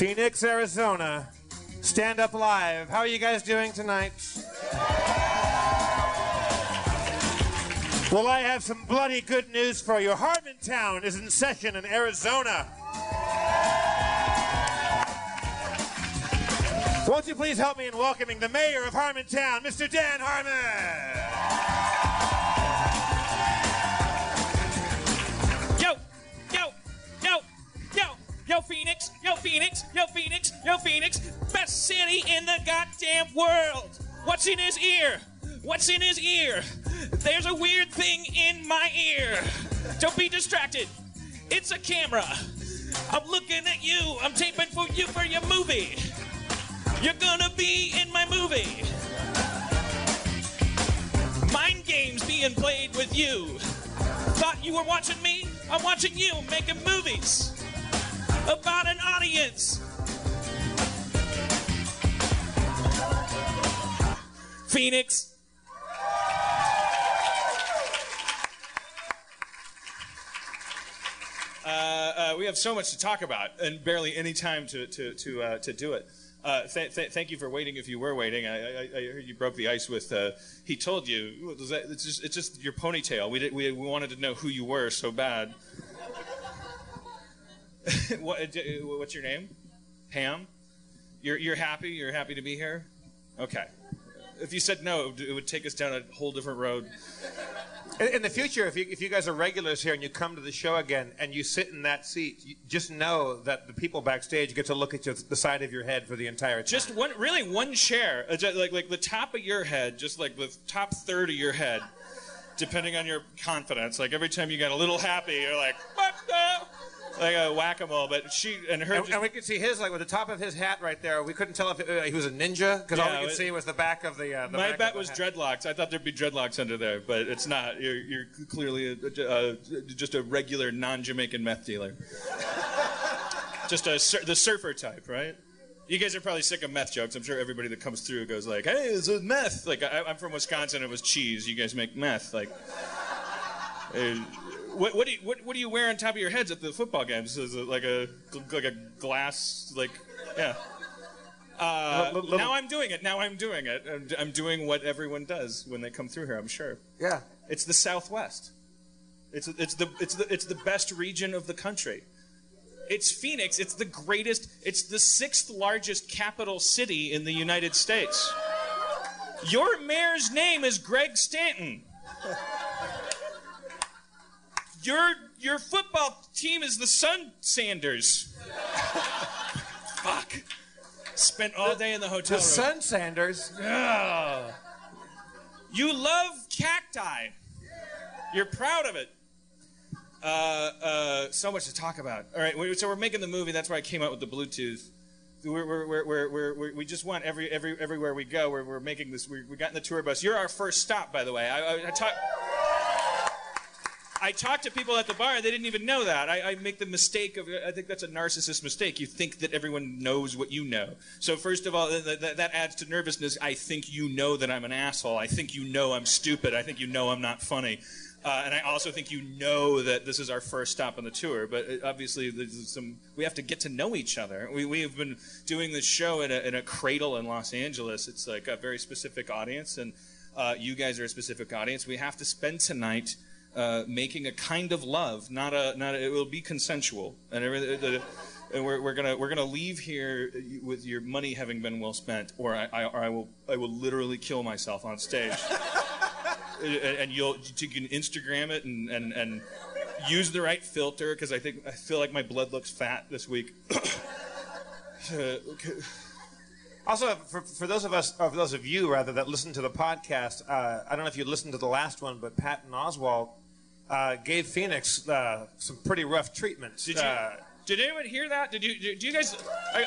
Phoenix, Arizona. Stand up live. How are you guys doing tonight? Well, I have some bloody good news for you. Harmontown is in session in Arizona. Won't you please help me in welcoming the mayor of Harmontown, Mr. Dan Harmon? Yo, Phoenix, yo, Phoenix, yo, Phoenix, yo, Phoenix, best city in the goddamn world. What's in his ear? What's in his ear? There's a weird thing in my ear. Don't be distracted. It's a camera. I'm looking at you. I'm taping for you for your movie. You're gonna be in my movie. Mind games being played with you. Thought you were watching me? I'm watching you making movies about an audience. Phoenix. Uh, uh, we have so much to talk about and barely any time to, to, to, uh, to do it. Uh, th- th- thank you for waiting if you were waiting. I, I, I heard you broke the ice with, uh, he told you, it's, just, it's just your ponytail. We, did, we, we wanted to know who you were so bad. what, uh, what's your name? Pam? You're, you're happy? You're happy to be here? Okay. If you said no, it would- take us down a whole different road. In, in the future, if you, if you guys are regulars here and you come to the show again and you sit in that seat, you just know that the people backstage get to look at the side of your head for the entire time. Just one, really one chair, Uh, like like the top of your head, just like the top third of your head, depending on your confidence. Like every time you get a little happy, you're like, "What the?" Like a whack-a-mole. But she and her. And, just- and we could see his, like with the top of his hat right there. We couldn't tell if it, uh, he was a ninja because all we could it- see was the back of the. Uh, the my back was hat. dreadlocks. I thought there'd be dreadlocks under there, but it's not. You're, you're clearly a, uh, just a regular non-Jamaican meth dealer. just a sur- the surfer type, right? You guys are probably sick of meth jokes. I'm sure everybody that comes through goes like, "Hey, it's a meth." Like I, I'm from Wisconsin. It was cheese. You guys make meth. Like, what, what do you what, what do you wear on top of your heads at the football games? Is it like a like a glass like yeah? Uh, Little- now I'm doing it. Now I'm doing it. I'm, I'm doing what everyone does when they come through here. I'm sure. Yeah. It's the Southwest. It's it's the it's the it's the best region of the country. It's Phoenix. It's the greatest. It's the sixth largest capital city in the United States. Your mayor's name is Greg Stanton. Your your football team is the Sun Sanders. Fuck. Spent all day in the hotel The room. Sun Sanders. Ugh. You love cacti. You're proud of it. Uh, uh, so much to talk about. All right, so we're making the movie. That's why I came out with the Bluetooth. We're, we're, we're, we're, we're, we're, just want every, every, everywhere we go. We're, we're making this. We, we got in the tour bus. You're our first stop, by the way. I, I, I talk. I talked to people at the bar, they didn't even know that. I, I make the mistake of, I think that's a narcissist mistake. You think that everyone knows what you know. So, first of all, th- th- that adds to nervousness. I think you know that I'm an asshole. I think you know I'm stupid. I think you know I'm not funny. Uh, and I also think you know that this is our first stop on the tour. But uh, obviously, some, we have to get to know each other. We, we have been doing this show in a, in a cradle in Los Angeles. It's like a very specific audience, and uh, you guys are a specific audience. We have to spend tonight uh, making a kind of love, not a not a, it will be consensual, and everything. And we're, we're gonna we're gonna leave here with your money having been well spent, or I, I or I will I will literally kill myself on stage. and and you'll you can Instagram it and and, and use the right filter because I think I feel like my blood looks fat this week. Uh, okay. Also, for, for those of us, or for those of you rather, that listen to the podcast, uh, I don't know if you listened to the last one, but Patton Oswalt uh, gave Phoenix uh, some pretty rough treatment. Did you? Uh, did anyone hear that? Did you? Do you guys? I,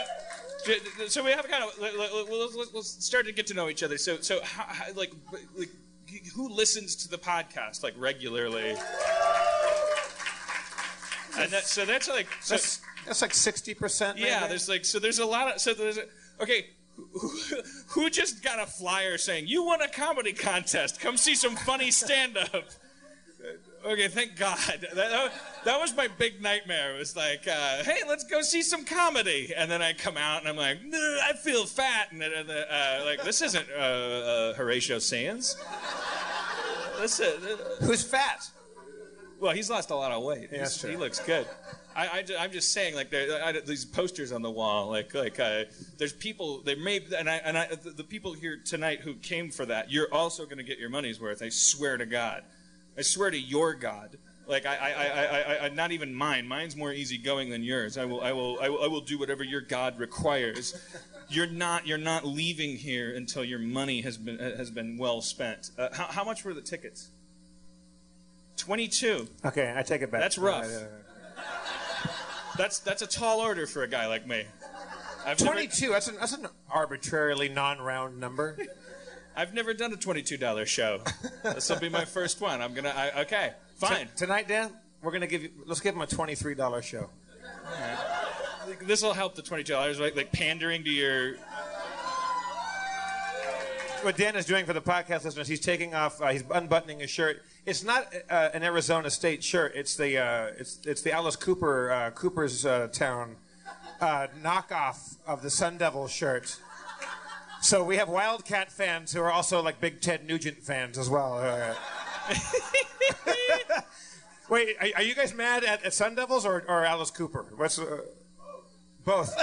did- so we have a kind of let- let- let's, let's- let's start to get to know each other. So so how, how, like like who listens to the podcast like regularly? And that, so that's like so, that's, that's like 60%. yeah. maybe? There's like so there's a lot of so there's a, okay. Who, who just got a flyer saying you won a comedy contest? Come see some funny stand-up. Okay, thank God. That, that, that was my big nightmare. It was like, uh, hey, let's go see some comedy. And then I come out and I'm like, I feel fat. And uh, like, this isn't uh, uh, Horatio Sanz. This uh, Who's fat? well, he's lost a lot of weight. Yeah, he looks good. I, I, am just saying, like, there, I, these posters on the wall, like, like, uh, there's people. They may, and I, and I, the, the people here tonight who came for that, you're also going to get your money's worth. I swear to God, I swear to your God. Like, I, I, I, I, I not even mine. Mine's more easygoing than yours. I will, I will, I will, I will do whatever your God requires. You're not, you're not leaving here until your money has been, has been well spent. Uh, how, how much were the tickets? Twenty-two. Okay, I take it back. That's rough. Uh, That's that's a tall order for a guy like me. I've never, 22, that's an, that's an arbitrarily non round number. I've never done a twenty-two dollar show. This will be my first one. I'm gonna. I, okay, fine. Tonight, Dan, we're going to give you, let's give him a $23 show. This will help the twenty-two dollars, like like pandering to your. what Dan is doing for the podcast listeners, he's taking off, uh, he's unbuttoning his shirt. It's not uh, an Arizona State shirt. It's the uh, it's it's the Alice Cooper uh, Cooper's uh, Town uh, knockoff of the Sun Devil shirt. So we have Wildcat fans who are also like big Ted Nugent fans as well. Uh, Wait, are, are you guys mad at, at Sun Devils or, or Alice Cooper? What's uh, both?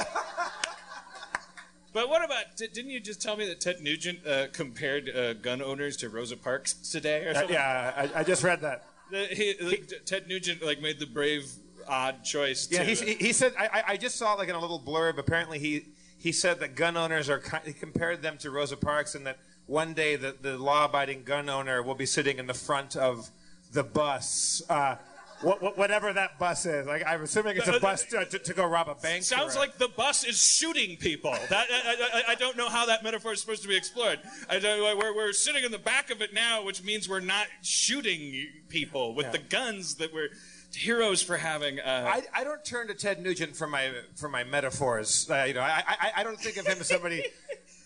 But what about? di- Didn't you just tell me that Ted Nugent uh, compared uh, gun owners to Rosa Parks today or Uh, yeah, I, I just read that. The- he- like, Ted Nugent like made the brave, odd choice. Yeah, to, he, he said. I, I- I just saw like in a little blurb. Apparently, he he said that gun owners are. He compared them to Rosa Parks, and that one day the, the law-abiding gun owner will be sitting in the front of the bus, uh, wh- wh- whatever that bus is. Like I'm assuming it's a bus to, to, to go rob a bank. Sounds like the bus is shooting people. That I, I, I don't know how that metaphor is supposed to be explored. I don't, we're, we're sitting in the back of it now, which means we're not shooting people with Yeah. the guns that we're heroes for having. Uh, I, I don't turn to Ted Nugent for my for my metaphors. Uh, you know, I, I I don't think of him as somebody.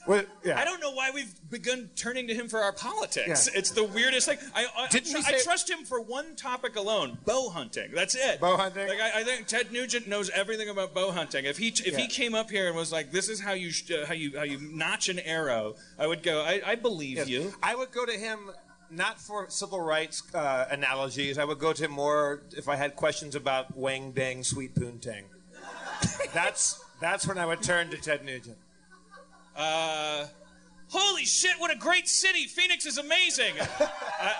Yeah. I don't know why we've begun turning to him for our politics. Yeah. It's the weirdest thing. I, I, tr- he I trust him for one topic alone: bow hunting. That's it. Bow hunting? Like I, I think Ted Nugent knows everything about bow hunting. If he if he came up here and was like, "This is how you sh- uh, how you how you notch an arrow," I would go, "I, I believe Yes. you." I would go to him not for civil rights uh, analogies. I would go to more if I had questions about Wang Dang Sweet Poontang. that's that's when I would turn to Ted Nugent. Uh, holy shit! What a great city! Phoenix is amazing. I-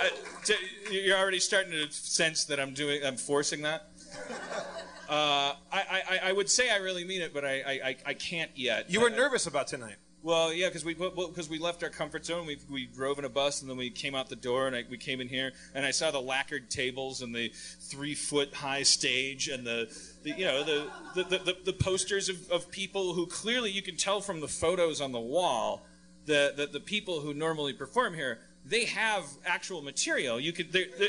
I- t- you're already starting to sense that I'm doing. I'm forcing that. Uh, I, I, I would say I really mean it, but I, I, I- can't yet. You were nervous about tonight. Well, yeah, because we because we left our comfort zone. We, we drove in a bus, and then we came out the door, and I, we came in here, and I saw the lacquered tables and the three foot high stage, and the, the you know the the, the, the, the posters of, of people who clearly you can tell from the photos on the wall that the, the people who normally perform here they have actual material. You could they're, they're,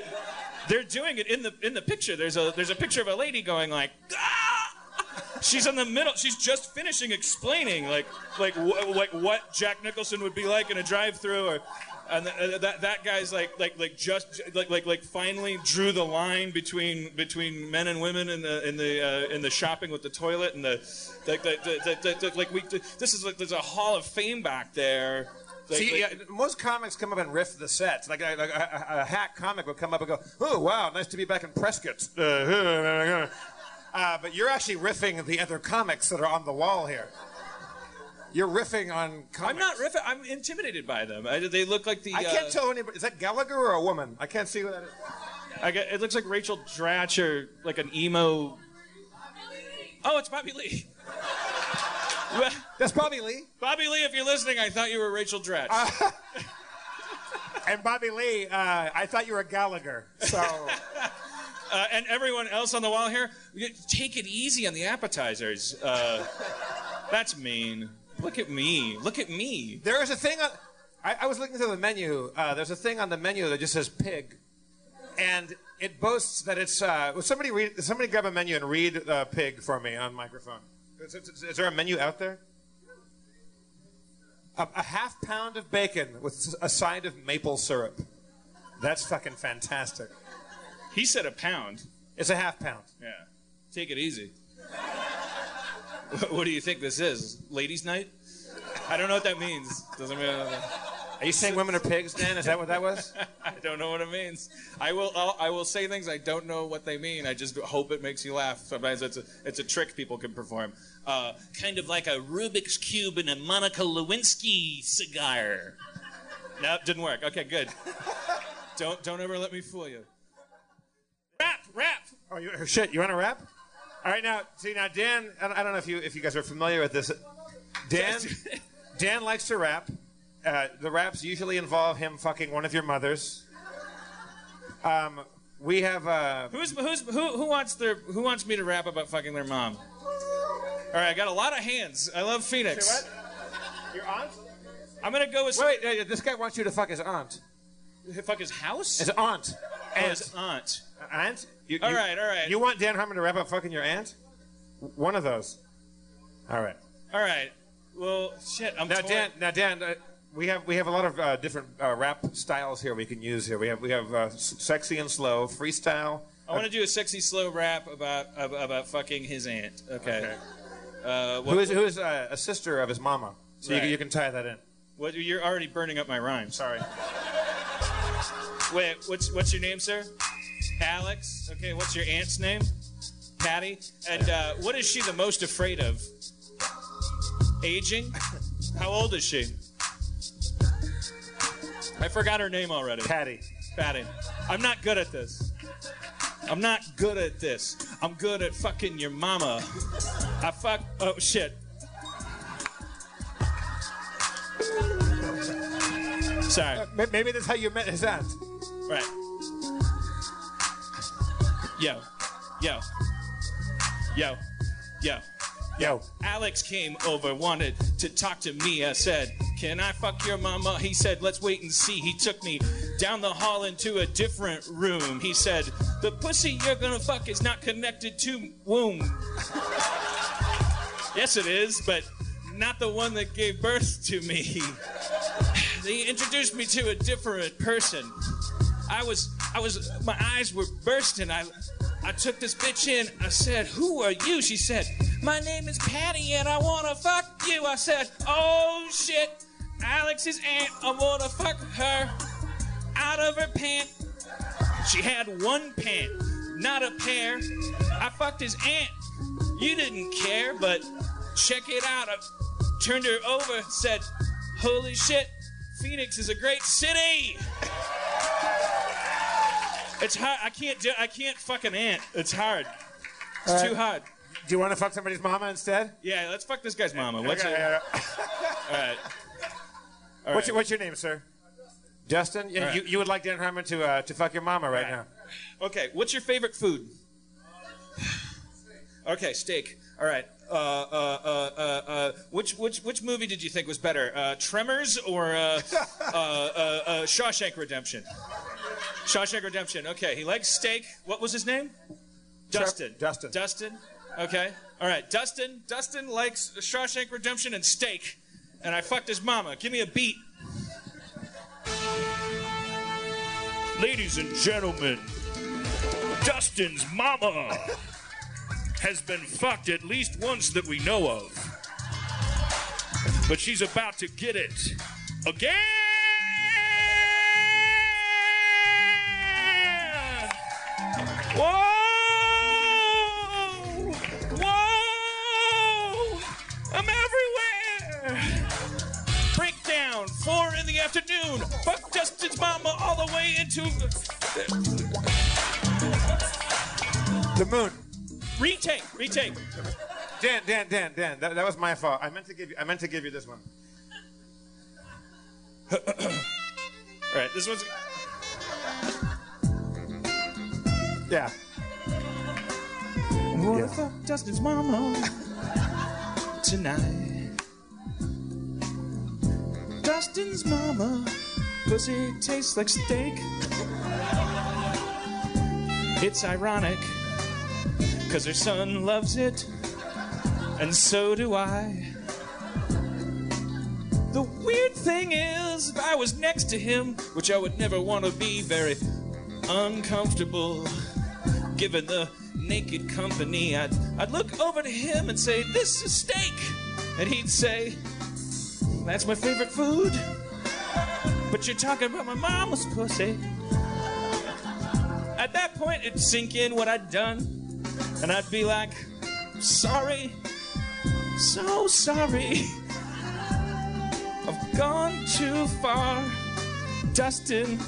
they're doing it in the in the picture. There's a there's a picture of a lady going like. Ah! She's in the middle. She's just finishing explaining like like wh- like what Jack Nicholson would be like in a drive-through, or and th- uh, that that guy's like like like just like like like finally drew the line between between men and women in the in the uh, in the shopping with the toilet and the like the, the, the, like we this is like there's a hall of fame back there. Like- See, like- yeah, most comics come up and riff the sets. Like, a, like a, a, a hack comic would come up and go, "Oh, wow, nice to be back in Prescott." Uh, uh, but you're actually riffing the other comics that are on the wall here. You're riffing on comics. I'm not riffing. I'm intimidated by them. I, they look like the. I can't uh, tell anybody. Is that Gallagher or a woman? I can't see who that is. I get, it looks like Rachel Dratch or like an emo. Oh, it's Bobby Lee. That's Bobby Lee. Bobby Lee, if you're listening, I thought you were Rachel Dratch. And Bobby Lee, uh, I thought you were Gallagher. So Uh, and everyone else on the wall here, take it easy on the appetizers. Uh, that's mean. Look at me. Look at me. there is a thing on. I, I was looking through the menu. Uh, there's a thing on the menu that just says pig, and it boasts that it's. Uh, somebody read? Somebody grab a menu and read uh, pig for me on microphone. Is, is- is there a menu out there? A, a half pound of bacon with a side of maple syrup. That's fucking fantastic. He said a pound. It's a half pound. Yeah. Take it easy. What- do you think this is? Ladies' night? I don't know what that means. Doesn't mean. Are you saying women are pigs, Dan? Is that what that was? I don't know what it means. I will. I'll, I will say things I don't know what they mean. I just hope it makes you laugh. Sometimes it's a it's a trick people can perform. Uh, kind of like a Rubik's cube and a Monica Lewinsky cigar. No, didn't work. Okay, good. Don't don't ever let me fool you. Rap. Oh, you, shit! You want to rap? All right, now see now Dan. I don't know if you if you guys are familiar with this. Dan Dan likes to rap. Uh, the raps usually involve him fucking one of your mothers. Um, we have uh, Who's who's who who wants their who wants me to rap about fucking their mom? All right, I got a lot of hands. I love Phoenix. Your aunt? I'm gonna go with Wait, wait, this guy wants you to fuck his aunt. fuck his house. His aunt. Oh, Aunt. his aunt. Aunt? You, All you- right, all right. You want Dan Harmon to rap about fucking your aunt? One of those. All right. All right. Well, shit. I'm Now, torn. Dan. Now, Dan. Uh, we have we have a lot of uh, different uh, rap styles here we can use here. We have we have uh, sexy and slow, freestyle. I want to do a sexy slow rap about ab- about fucking his aunt. Okay. Okay. Uh, what, Who is who is uh, a sister of his mama? So you, Right. can- you can tie that in. what, you're already burning up my rhyme. Sorry. Wait, what's what's your name, sir? Alex. Okay. What's your aunt's name? Patty. And uh, what is she the most afraid of? Aging. How old is she? I forgot her name already. Patty. Patty. I'm not good at this. I'm not good at this. I'm good at fucking your mama. I fuck. Oh shit. Sorry. Ma- Maybe that's how you met his aunt. Right. Yo. Yo. Yo. Yo. Yo. Alex came over, wanted to talk to me. I said, Can I fuck your mama? He said, Let's wait and see. He took me down the hall into a different room. He said, The pussy you're gonna fuck is not connected to womb. yes, it is, but not the one that gave birth to me. They introduced me to a different person. I was, I was, my eyes were bursting. I, I took this bitch in. I said, "Who are you?" She said, "My name is Patty, and I wanna fuck you." I said, "Oh shit, Alex's aunt. I wanna fuck her out of her pant." She had one pant, not a pair. I fucked his aunt. You didn't care, but check it out. I turned her over, said, "Holy shit, Phoenix is a great city." It's hard. I can't do. I can't fucking ant. It's hard. It's too hard. Do you want to fuck somebody's mama instead? Yeah, let's fuck this guy's mama. What's Okay, uh, All right. All what's, your, what's your name, sir? Justin. All right. you, you would like Dan Harmon to uh, to fuck your mama right, Right. now. Okay, what's your favorite food? Okay, steak. All right. Uh, uh, uh, uh, uh, which which which movie did you think was better, uh, Tremors or uh, uh, uh, uh, Shawshank Redemption? Shawshank Redemption. Okay, he likes steak. What was his name? Dustin. Dustin. Dustin. Okay. All right. Dustin. Dustin likes Shawshank Redemption and steak, and I fucked his mama. Give me a beat. Ladies and gentlemen, Dustin's mama has been fucked at least once that we know of. But she's about to get it again. Whoa! Whoa! I'm everywhere! Breakdown, four in the afternoon. Fuck Dustin's mama all the way into. The moon. Retake, retake. Dan, Dan, Dan, Dan. That, that was my fault. I meant to give you. I meant to give you this one. All right, this one's. Yeah. What Yeah. the fuck Dustin's mama tonight? Dustin's mama, pussy tastes like steak. It's ironic, cause her son loves it, and so do I. The weird thing is, if I was next to him, which I would never want to be, very uncomfortable given the naked company, I'd, I'd look over to him and say, This is steak. And he'd say, That's my favorite food. But you're talking about my mama's pussy. At that point, it'd sink in what I'd done. And I'd be like, Sorry. So sorry. I've gone too far. Dustin,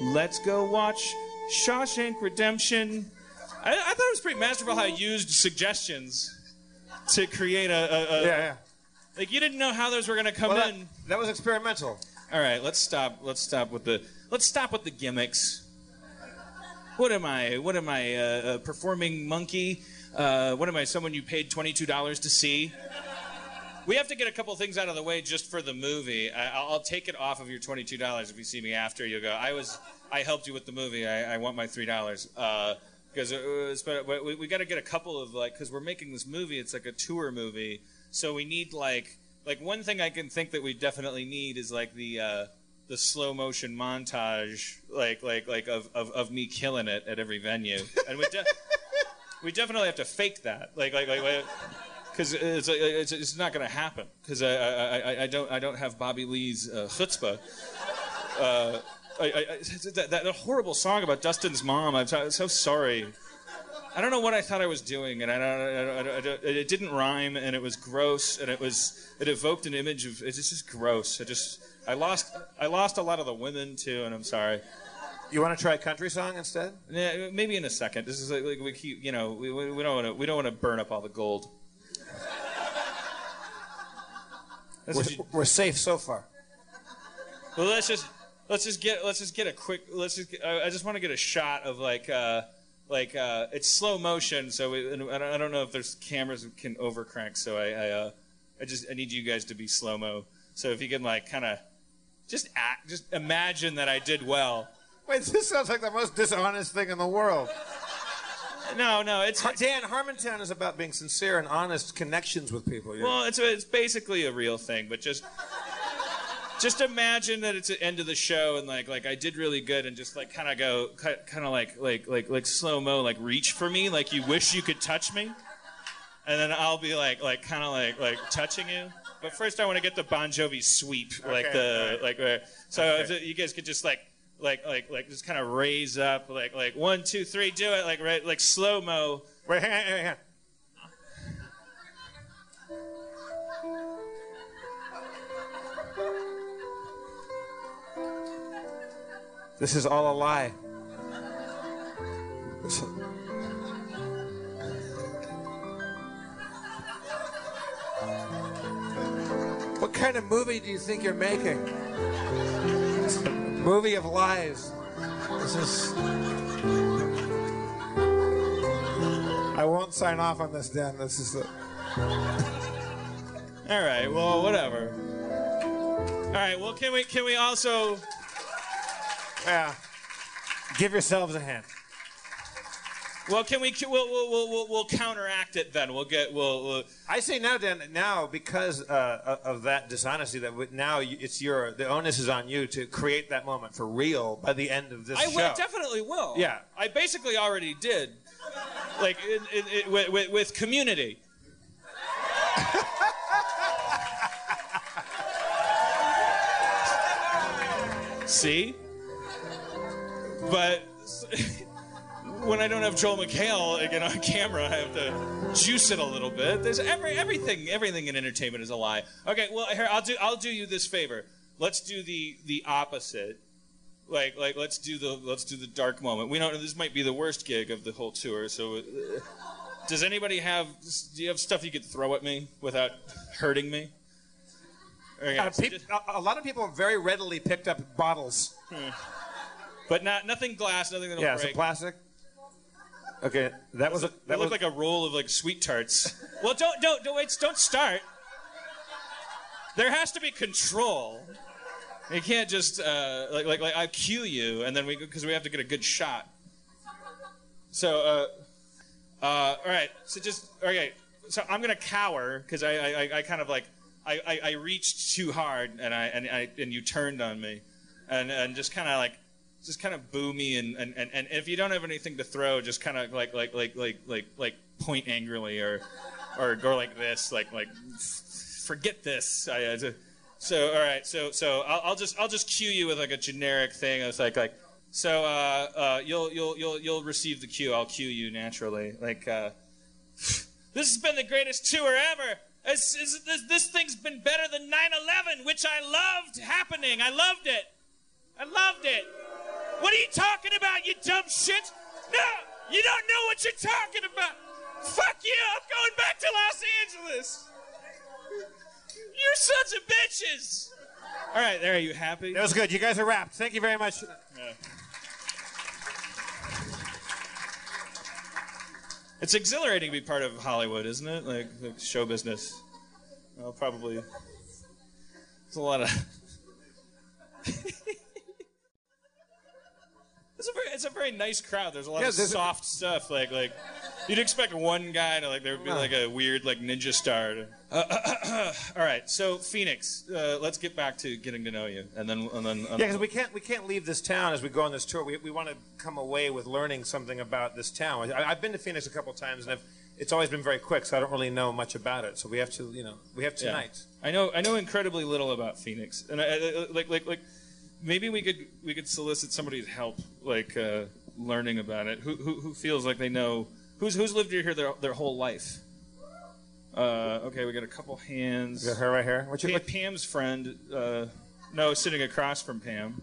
Let's go watch Shawshank Redemption. I, I thought it was pretty masterful how I used suggestions to create a, a, a Yeah, yeah. like you didn't know how those were going to come Well, that, in. that was experimental. All right, let's stop. Let's stop with the let's stop with the gimmicks. What am I? What am I? Uh, a performing monkey? Uh, what am I? Someone you paid twenty two dollars to see? We have to get a couple things out of the way just for the movie. I, I'll, take it off of your twenty two dollars if you see me after. You'll go. I was. I helped you with the movie. I, I want my three dollars. Uh, because but we, we got to get a couple of like because we're making this movie. It's like a tour movie, so we need like like one thing I can think that we definitely need is like the uh, the slow motion montage, like like like of, of, of me killing it at every venue, and we de- we definitely have to fake that, like like like. because it's, it's, it's not going to happen because I, I, I, I don't I don't have Bobby Lee's uh, chutzpah. Uh, I, I, that, that horrible song about Dustin's mom. I'm so, so sorry. I don't know what I thought I was doing, and I don't, I don't, I don't, it didn't rhyme, and it was gross, and it was it evoked an image of it's just gross. I just I lost I lost a lot of the women too, and I'm sorry. You want to try a country song instead? Yeah, maybe in a second. This is like, like we keep you know we, we we don't want to we don't want to burn up all the gold. We're, you- we're safe so far. Well, let's just let's just get let's just get a quick let's just I I just want to get a shot of like uh like uh it's slow motion so we, I don't- know if there's cameras that can overcrank so I I, uh, I just I need you guys to be slow mo so if you can like kind of just act just imagine that I did well. Wait, this sounds like the most dishonest thing in the world. No, no, it's Dan, Harmontown is about being sincere and honest connections with people. You're- Well, it's it's basically a real thing, but just just imagine that it's the end of the show and like like I did really good and just like kind of go kind of like like like like slow mo like reach for me like you wish you could touch me, and then I'll be like like kind of like like touching you. But first, I want to get the Bon Jovi sweep, like Okay, the alright. like. Uh, so Okay. you guys could just like like like like just kind of raise up like like one two three do it like right like slow mo. Wait, hang on, hang on, This is all a lie. What kind of movie do you think you're making? Movie of lies. This is. I won't sign off on this, Dan. This is the. All right. Well, whatever. All right. Well, can we can we also Yeah. Give yourselves a hand. well can we we'll we'll we'll, we'll, counteract it then. We'll get we'll, we'll I say now, Dan. Now, because uh, of that dishonesty, that now it's your the onus is on you to create that moment for real by the end of this I show. will, definitely will. Yeah. I basically already did. Like in, in, in, with, with, with community. See? But when I don't have Joel McHale again on camera, I have to juice it a little bit. There's every everything everything in entertainment is a lie. Okay, well here I'll do I'll do you this favor. Let's do the the opposite. Like like let's do the let's do the dark moment. We don't this might be the worst gig of the whole tour, so uh, Does anybody have? Do you have stuff you could throw at me without hurting me? Okay, Uh, so peop- just- a, a lot of people very readily picked up bottles. But not nothing glass, nothing that'll Yeah, some break. plastic. Okay, that was a, That was looked like a roll of like sweet tarts. well, don't don't don't wait, don't start. There has to be control. You can't just uh, like like like I cue you and then we because we have to get a good shot. So uh, uh, all right, so just okay. So I'm gonna cower because I, I I- I kind of like I, I, I reached too hard and I and I and you turned on me, and and just kind of like just kind of boo me and, and, and, and if you don't have anything to throw, just kind of like like like like like like point angrily or or go like this like like forget this. I, uh, so all right, so so I'll, I'll just I'll just cue you with like a generic thing. It's like like so uh, uh, you'll you'll you'll you'll receive the cue. I'll cue you naturally. Like uh, this has been the greatest tour ever. This, this, this, this thing's been better than 9/11, which I loved happening. I loved it. I loved it. What are you talking about, you dumb shit? No, you don't know what you're talking about. Fuck you, I'm going back to Los Angeles. You're sons of bitches. All right, there, are you happy? that was good. You guys are wrapped. Thank you very much. Yeah. It's exhilarating to be part of Hollywood, isn't it? Like, like show business. Well, probably. It's a lot of. it's a very, it's a very nice crowd. There's a lot Yeah, of there's a- soft stuff. Like, like you'd expect one guy to like there would be like a weird like ninja star. To, uh, all right, so Phoenix. Uh, let's get back to getting to know you, and then and then. Yeah, because we can't we can't leave this town as we go on this tour. We, we want to come away with learning something about this town. I, I've been to Phoenix a couple times, and I've, it's always been very quick, so I don't really know much about it. So we have to, you know, we have Yeah. tonight. I know I know incredibly little about Phoenix, and I, I, like like like maybe we could we could solicit somebody's help, like uh, learning about it. Who, who who feels like they know who's who's lived here their their whole life. Uh, okay, we got a couple hands. Is that her right here? What's your, Pa- Pam's friend, uh, no, sitting across from Pam.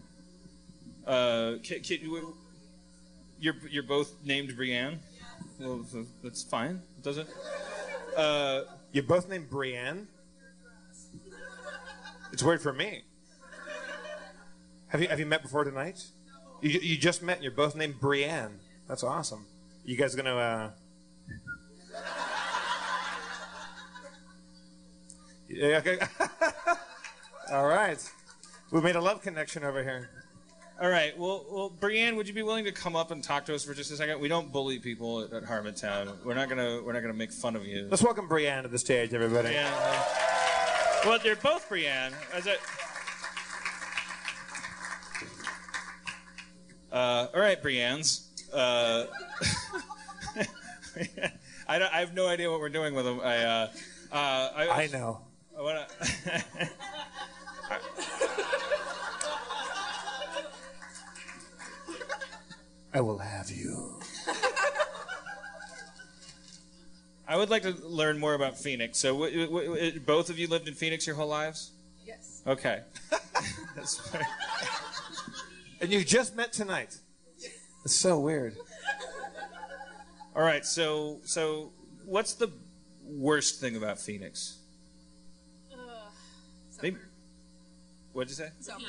Uh, ki- ki- you- you're you're both named Brienne. Well, th- that's fine. Does it? Uh, you're both named Brienne. It's weird for me. Have you have you met before tonight? You, you just met. and You're both named Brienne. That's awesome. You guys gonna? Uh... Yeah, okay. All right. We made a love connection over here. All right. Well, well, Brienne, would you be willing to come up and talk to us for just a second? We don't bully people at, at Harmontown. We're not gonna we're not gonna make fun of you. Let's welcome Brienne to the stage, everybody. Yeah. well, they're both Brienne. As uh, all right, Briennes. Uh, I, don't, I have no idea what we're doing with them. I uh, uh, I, I know. I wanna. I will have you. I would like to learn more about Phoenix. So, w- w- w- both of you lived in Phoenix your whole lives? Yes. Okay. That's fine. And you just met tonight. It's so weird. All right. So, so what's the worst thing about Phoenix? Uh, Maybe- What'd you say? Summer.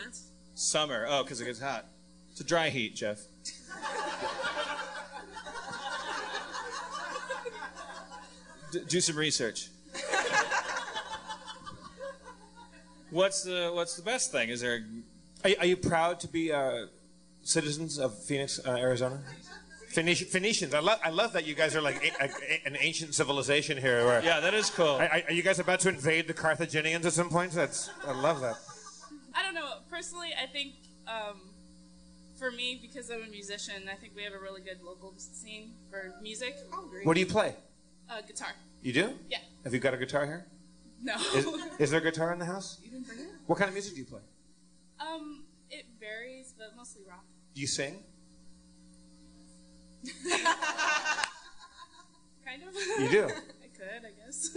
Summer. Oh, because it gets hot. It's a dry heat, Jeff. D- do some research. What's the What's the best thing? Is there? Are, you- are you proud to be uh, citizens of Phoenix, uh, Arizona? Phoenici- Phoenicians. I love. I love that you guys are like a, a- an ancient civilization here. Where, Yeah, that is cool. Are, are- are you guys about to invade the Carthaginians at some point? That's. I love that. I don't know. Personally, I think um, for me, because I'm a musician, I think we have a really good local scene for music. What do you play? Uh, guitar. You do? Yeah. Have you got a guitar here? No. Is, is there a guitar in the house? you didn't bring it? What kind of music do you play? Um, it varies, but mostly rock. Do you sing? Kind of. You do. I could, I guess.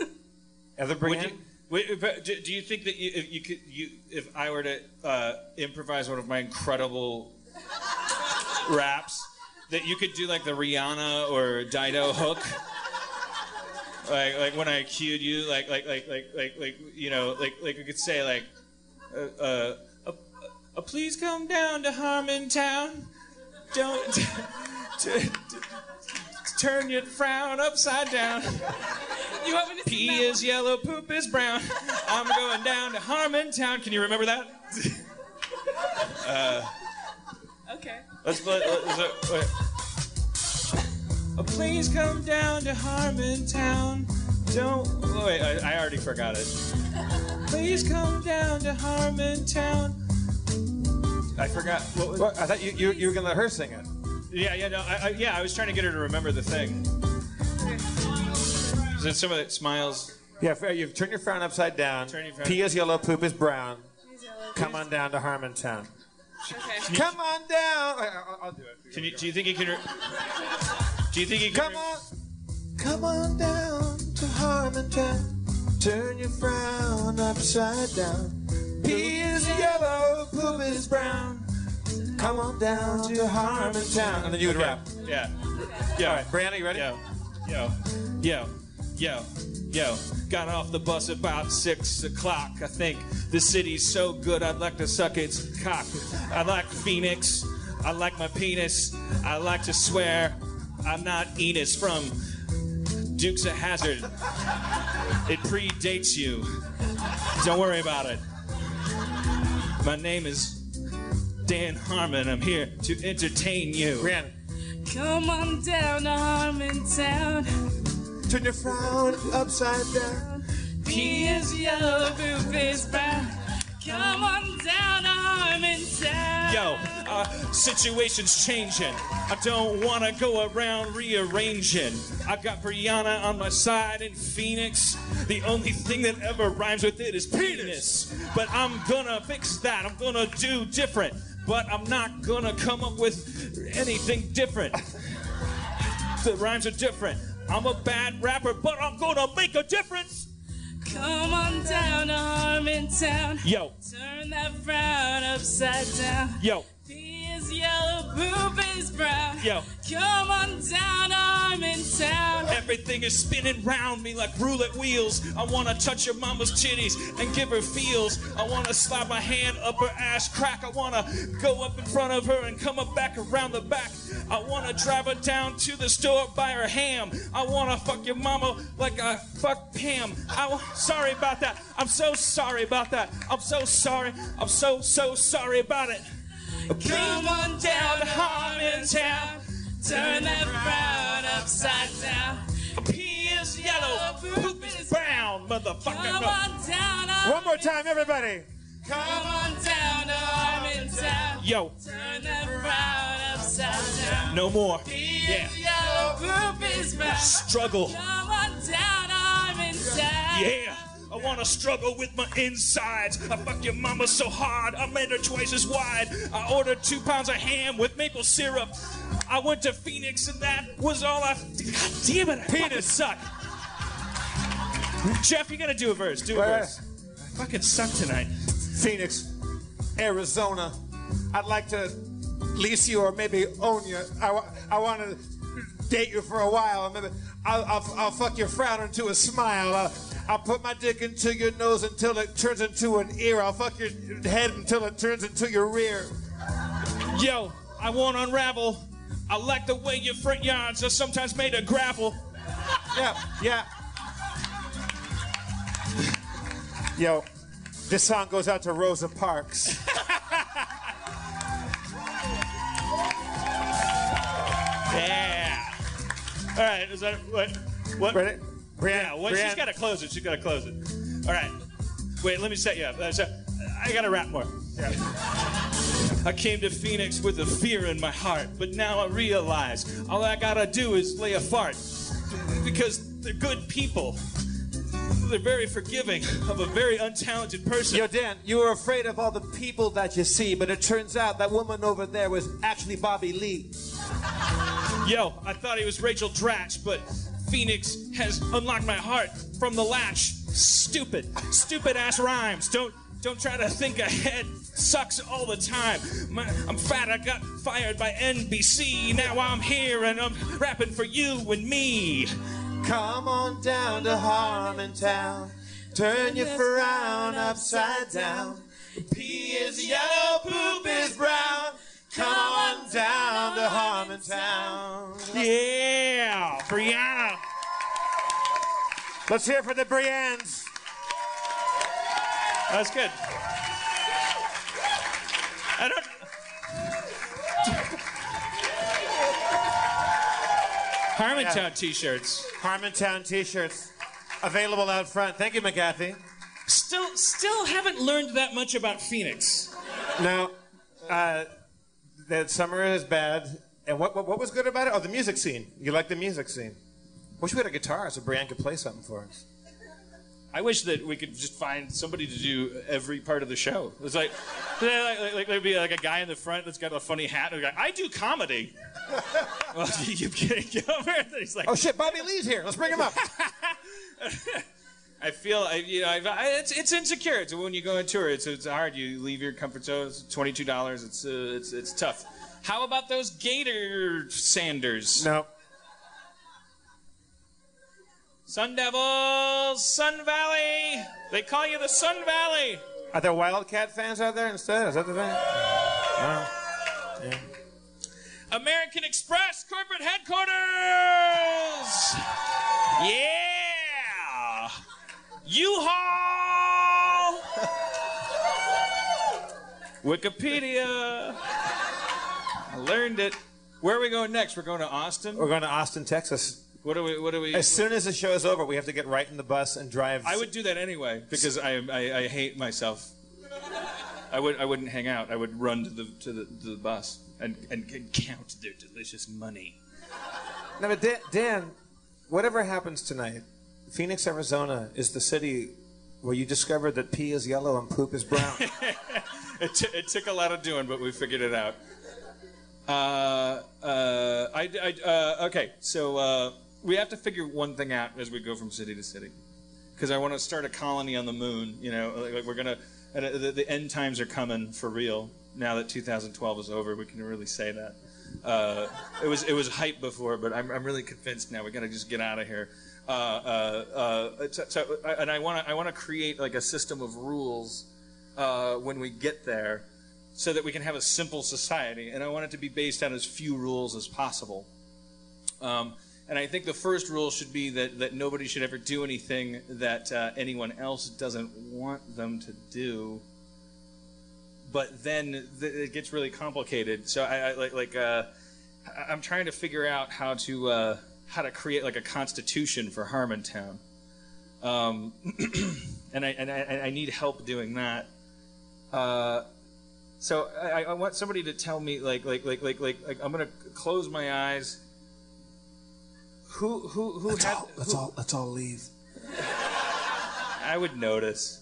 Other Would Brienne? you, wait, but do do you think that you, if you could, you, if I were to uh, improvise one of my incredible raps, that you could do like the Rihanna or Dido hook? like like when I cued you, like like like like like like you know, like like we could say like, uh, uh, uh, uh please come down to Harmontown. Don't turn your frown upside down. You want me to sing Pee is one? yellow, poop is brown. I'm going down to Harmontown. Can you remember that? Okay. Let's let, let's, let- wait. Oh, please come down to Harmontown. Don't oh, wait. I, I already forgot it. Please come down to Harmontown. I forgot. What was, What? I thought you, you, you were going to let her sing it. yeah, yeah, no, I, I, yeah. I was trying to get her to remember the thing. Is it some of the smiles? Yeah, f- you've turned your frown upside down. Turn your frown- Pee is yellow, poop is brown. Yellow. Come on down to Harmontown. Okay. Come on down. I- I'll, I'll do it. Can you? Do you think you can? Re- do you think you can? Come re- on. Come on down to Harmontown. Turn your frown upside down. Pee is yellow, poop is brown. Come on down to Harmontown. And then you would rap. Yeah. Yeah. All right, Brianna, you ready? Yo, yo, yo, yo, yo. Got off the bus about six o'clock. I think the city's so good I'd like to suck its cock. I like Phoenix. I like my penis. I like to swear I'm not Enos from Dukes of Hazzard. It predates you. Don't worry about it. My name is Dan Harmon. I'm here to entertain you. Brianna, Come on down to Harmontown. turn your frown upside down. P is yellow, poop is brown. Come on down to Harmontown. Yo, uh, situation's changing. I don't wanna go around rearranging. I've got Brianna on my side in Phoenix. The only thing that ever rhymes with it is penis. But I'm gonna fix that. I'm gonna do different. But I'm not gonna come up with anything different. The rhymes are different. I'm a bad rapper, but I'm gonna make a difference. Come on down to Harmontown. Yo, Turn that frown upside down. yo, yellow, poop is brown. yo. Come on down to Harmontown. Everything is spinning round me like roulette wheels. I wanna touch your mama's titties and give her feels. I wanna slide my hand up her ass crack. I wanna go up in front of her and come up back around the back. I wanna drive her down to the store, buy her ham. I wanna fuck your mama like I fuck Pam. I wa- sorry about that. I'm so sorry about that. I'm so sorry. I'm so so sorry about it. Come on down to Harmontown. Turn that frown upside down. P is yellow, poop is brown, motherfucker. Come on down to One more time, everybody. Come on down to Harmontown. Yo, Turn that frown upside down. no more. P Yeah. is yellow, poop is brown. Struggle. Come on down to Harmontown. Yeah. I wanna struggle with my insides. I fuck your mama so hard, I made her twice as wide. I ordered two pounds of ham with maple syrup. I went to Phoenix and that was all I. God damn it, I fucking suck. Jeff, you gotta do a verse. Do a Right. verse. I fucking suck tonight. Phoenix, Arizona. I'd like to lease you or maybe own you. I, I want to date you for a while. Maybe I'll, I'll, I'll fuck your frown into a smile. I'll, I'll put my dick into your nose until it turns into an ear. I'll fuck your head until it turns into your rear. Yo, I won't unravel. I like the way your front yards are sometimes made of gravel. Yeah, yeah. Yo, this song goes out to Rosa Parks. Yeah. All right. Is that what? What? Ready? Yeah. What? She's got to close it. She's got to close it. All right. Wait. Let me set you up. Uh, so, I got to rap more. I came to Phoenix with a fear in my heart, but now I realize all I gotta do is lay a fart. Because they're good people. They're very forgiving of a very untalented person. Yo, Dan, you were afraid of all the people that you see, but it turns out that woman over there was actually Bobby Lee. Yo, I thought he was Rachel Dratch, but Phoenix has unlocked my heart from the latch. Stupid, stupid ass rhymes. Don't don't try to think ahead. Sucks all the time. My, I'm fat. I got fired by NBC. Now I'm here and I'm rapping for you and me. Come on down to Harmontown. Turn your frown upside down. Pee is yellow, poop is brown. Come on down to Harmontown. Yeah, Brianna. Let's hear for the Briennes. That's good. I don't. Harmontown T-shirts. Harmontown t-shirts available out front. Thank you, McGathy. Still, still haven't learned that much about Phoenix. Now, uh, the summer is bad. And what, what, what was good about it? Oh, the music scene. You like the music scene. Wish we had a guitar so Brianne could play something for us. I wish that we could just find somebody to do every part of the show. It's like, like, like, like there'd be like a guy in the front that's got a funny hat, and guy, I do comedy. well, you, you get over there. He's like, Oh shit, Bobby Lee's here. Let's bring him up. I feel, I, you know, I've, I, it's it's insecure. It's when you go on tour, it's it's hard. You leave your comfort zone. It's twenty two dollars. It's uh, it's it's tough. How about those Gator Sanders? no. Sun Devils, Sun Valley. They call you the Sun Valley. Are there Wildcat fans out there instead? Is that the thing? No. Yeah. American Express corporate headquarters. Yeah. U-Haul. Wikipedia. I learned it. Where are we going next? We're going to Austin. We're going to Austin, Texas. What do we? What do we? As soon as the show is over, we have to get right in the bus and drive. I would do that anyway because I, I, I hate myself. I would I wouldn't hang out. I would run to the to the, to the bus and, and, and count their delicious money. Now, but Dan, Dan, whatever happens tonight, Phoenix, Arizona is the city where you discovered that pee is yellow and poop is brown. It, t- it took a lot of doing, but we figured it out. Uh, uh, I, I, uh, okay, so uh, we have to figure one thing out as we go from city to city, because I want to start a colony on the moon. You know, like, like we're gonna. Uh, the, the end times are coming for real. Now that 2012 is over, we can really say that. Uh, it was it was hype before, but I'm, I'm really convinced now. We got to just get out of here. Uh, uh, uh, and I want to I want to create like a system of rules uh, when we get there, so that we can have a simple society. And I want it to be based on as few rules as possible. Um, and I think the first rule should be that, that nobody should ever do anything that uh, anyone else doesn't want them to do. But then th- it gets really complicated. So I, I like like uh, I'm trying to figure out how to uh, how to create like a constitution for Harmontown. Um, and I and I, I need help doing that. Uh, so I, I want somebody to tell me like like like like like, like I'm gonna close my eyes. Who who who let's, had? all, let's who- all let's all leave. I would notice.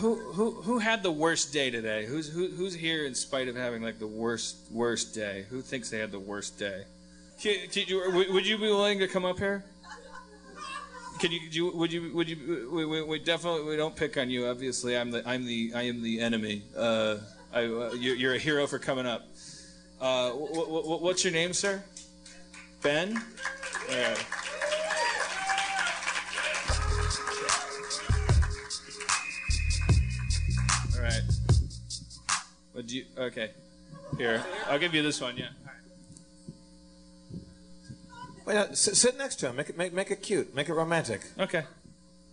Who who who had the worst day today? Who's who, who's here in spite of having like the worst worst day? Who thinks they had the worst day? Can- can you- would you be willing to come up here? Can you, you would you would you we, we, we definitely we don't pick on you obviously I'm the I'm the I am the enemy uh, I, uh, you're, you're a hero for coming up uh, wh- wh- wh- what's your name sir Ben. All right. Would you? Okay. Here, I'll give you this one. Yeah. Wait, no, sit, sit next to him. Make it make, make it cute. Make it romantic. Okay.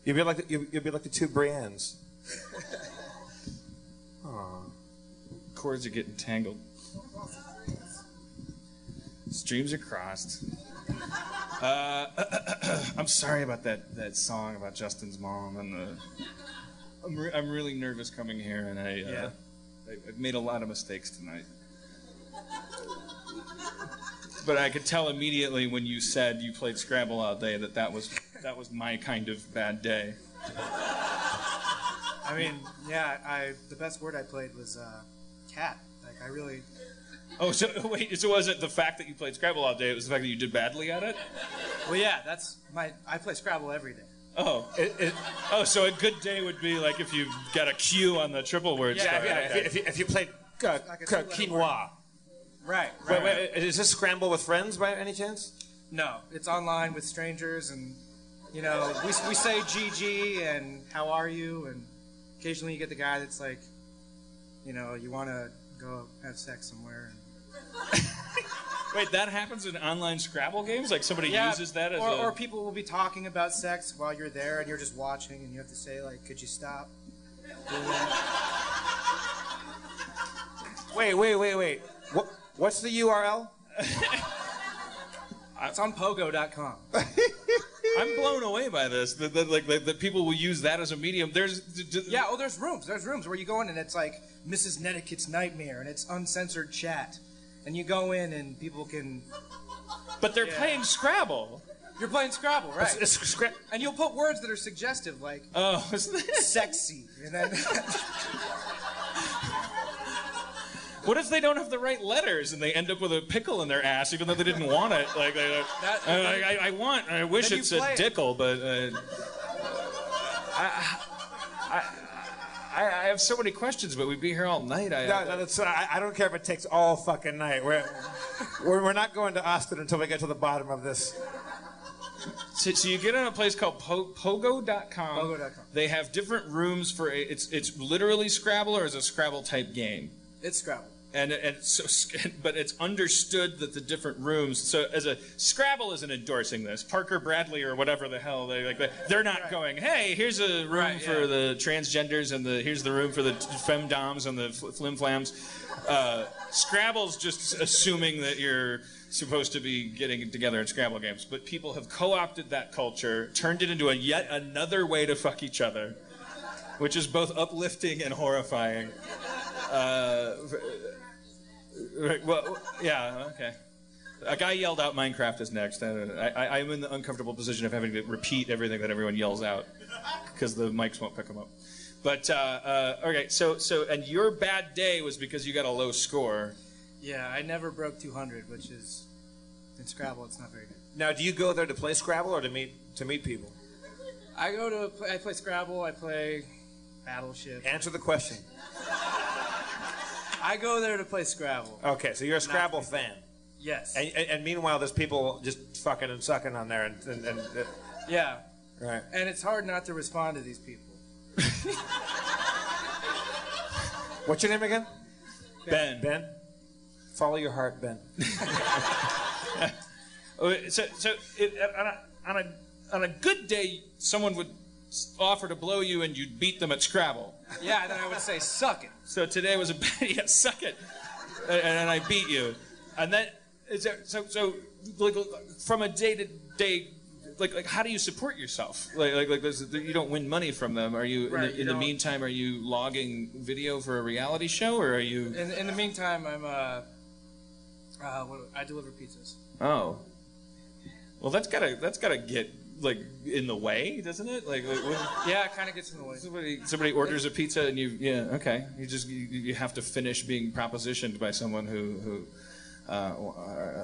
You'll be like the, you'll, you'll be like the two Briennes. Cords are getting tangled. Streams are crossed. Uh, I'm sorry about that, that song about Justin's mom and the. I'm, re- I'm really nervous coming here, and I, uh, I I've made a lot of mistakes tonight. But I could tell immediately when you said you played Scrabble all day that that was that was my kind of bad day. I mean, yeah, I the best word I played was uh, cat. Like I really, Oh, so wait, so wasn't the fact that you played Scrabble all day, it was the fact that you did badly at it? well, yeah, that's my. I play Scrabble every day. Oh. It, it, Oh, so a good day would be like if you got a Q on the triple word yeah, star. yeah, Okay. if, you, if, you, played uh, Like a k- two-letter quinoa. Right. Right. wait, is this scramble with friends by any chance? No, it's online with strangers, and you know, we, we say GG and how are you, and occasionally you get the guy that's like, you know, you want to go have sex somewhere. And, Wait, that happens in online Scrabble games? Like somebody uses that as or, a. or people will be talking about sex while you're there, and you're just watching, and you have to say like, could you stop? doing that?" Wait, wait, wait, wait. What, what's the URL? It's on Pogo.com. I'm blown away by this. That, that, like that, that people will use that as a medium. There's d- d- Yeah, oh, there's rooms. There's rooms where you go in and it's like Mrs. Netiquette's Nightmare and it's uncensored chat. And you go in and people can. but they're Yeah. playing Scrabble. You're playing Scrabble, right? It's, it's scra- and you'll put words that are suggestive, like Oh, is sexy. And then. what if they don't have the right letters and they end up with a pickle in their ass, even though they didn't want it? Like, they, That- I, I, I want, I wish Then it said it. dickle, but uh, I, I, I, I have so many questions, but we'd be here all night. I, No, no, that's, I, I don't care if it takes all fucking night. We're, we're, we're not going to Austin until we get to the bottom of this. So, so you get on a place called po- Pogo.com. Pogo.com. They have different rooms for a, it's it's literally Scrabble or is a Scrabble type game. it's Scrabble. And and so but it's understood that the different rooms. So as a Scrabble isn't endorsing this. Parker Bradley or whatever the hell they like. They're not going. Hey, here's a room Right, for yeah. the transgenders and the here's the room for the femdoms and the fl- flim flams. Uh, Scrabble's just assuming that you're supposed to be getting together in Scrabble games, but people have co-opted that culture, turned it into a yet another way to fuck each other, which is both uplifting and horrifying. Uh, Right, well, yeah, okay. A guy yelled out Minecraft is next. I, I, I'm in the uncomfortable position of having to repeat everything that everyone yells out because the mics won't pick them up. But, uh, uh, okay, so, so, and your bad day was because you got a low score. Yeah, I never broke 200, which is. In Scrabble, it's not very good. Now, do you go there to play Scrabble or to meet to meet people? I go to. I play Scrabble, I play Battleship. Answer the question. I go there to play Scrabble. Okay, so you're a Scrabble fan. Yes. And, and, and meanwhile, there's people just fucking and sucking on there, and, and, and uh, Yeah. right. And it's hard not to respond to these people. What's your name again? Ben. Ben. Follow your heart, Ben. Oh, So, so it, on, a, on, a, on a good day, someone would s- offer to blow you and you'd beat them at Scrabble. Yeah, then I would say, suck it. So today was a bad, yeah, suck it, and, and I beat you, and then is there, so so like from a day to day. Like, like, how do you support yourself? Like, like, like you don't win money from them. Are you, Right, in, the, you in the meantime, are you logging video for a reality show, or are you? In, in the meantime, I'm, uh, uh, I deliver pizzas. Oh, well, that's gotta, that's gotta get like in the way, doesn't it? Like, like Yeah, it kind of gets in the way. somebody, somebody orders a pizza, and you, yeah, okay, you just, you, you have to finish being propositioned by someone who, who uh,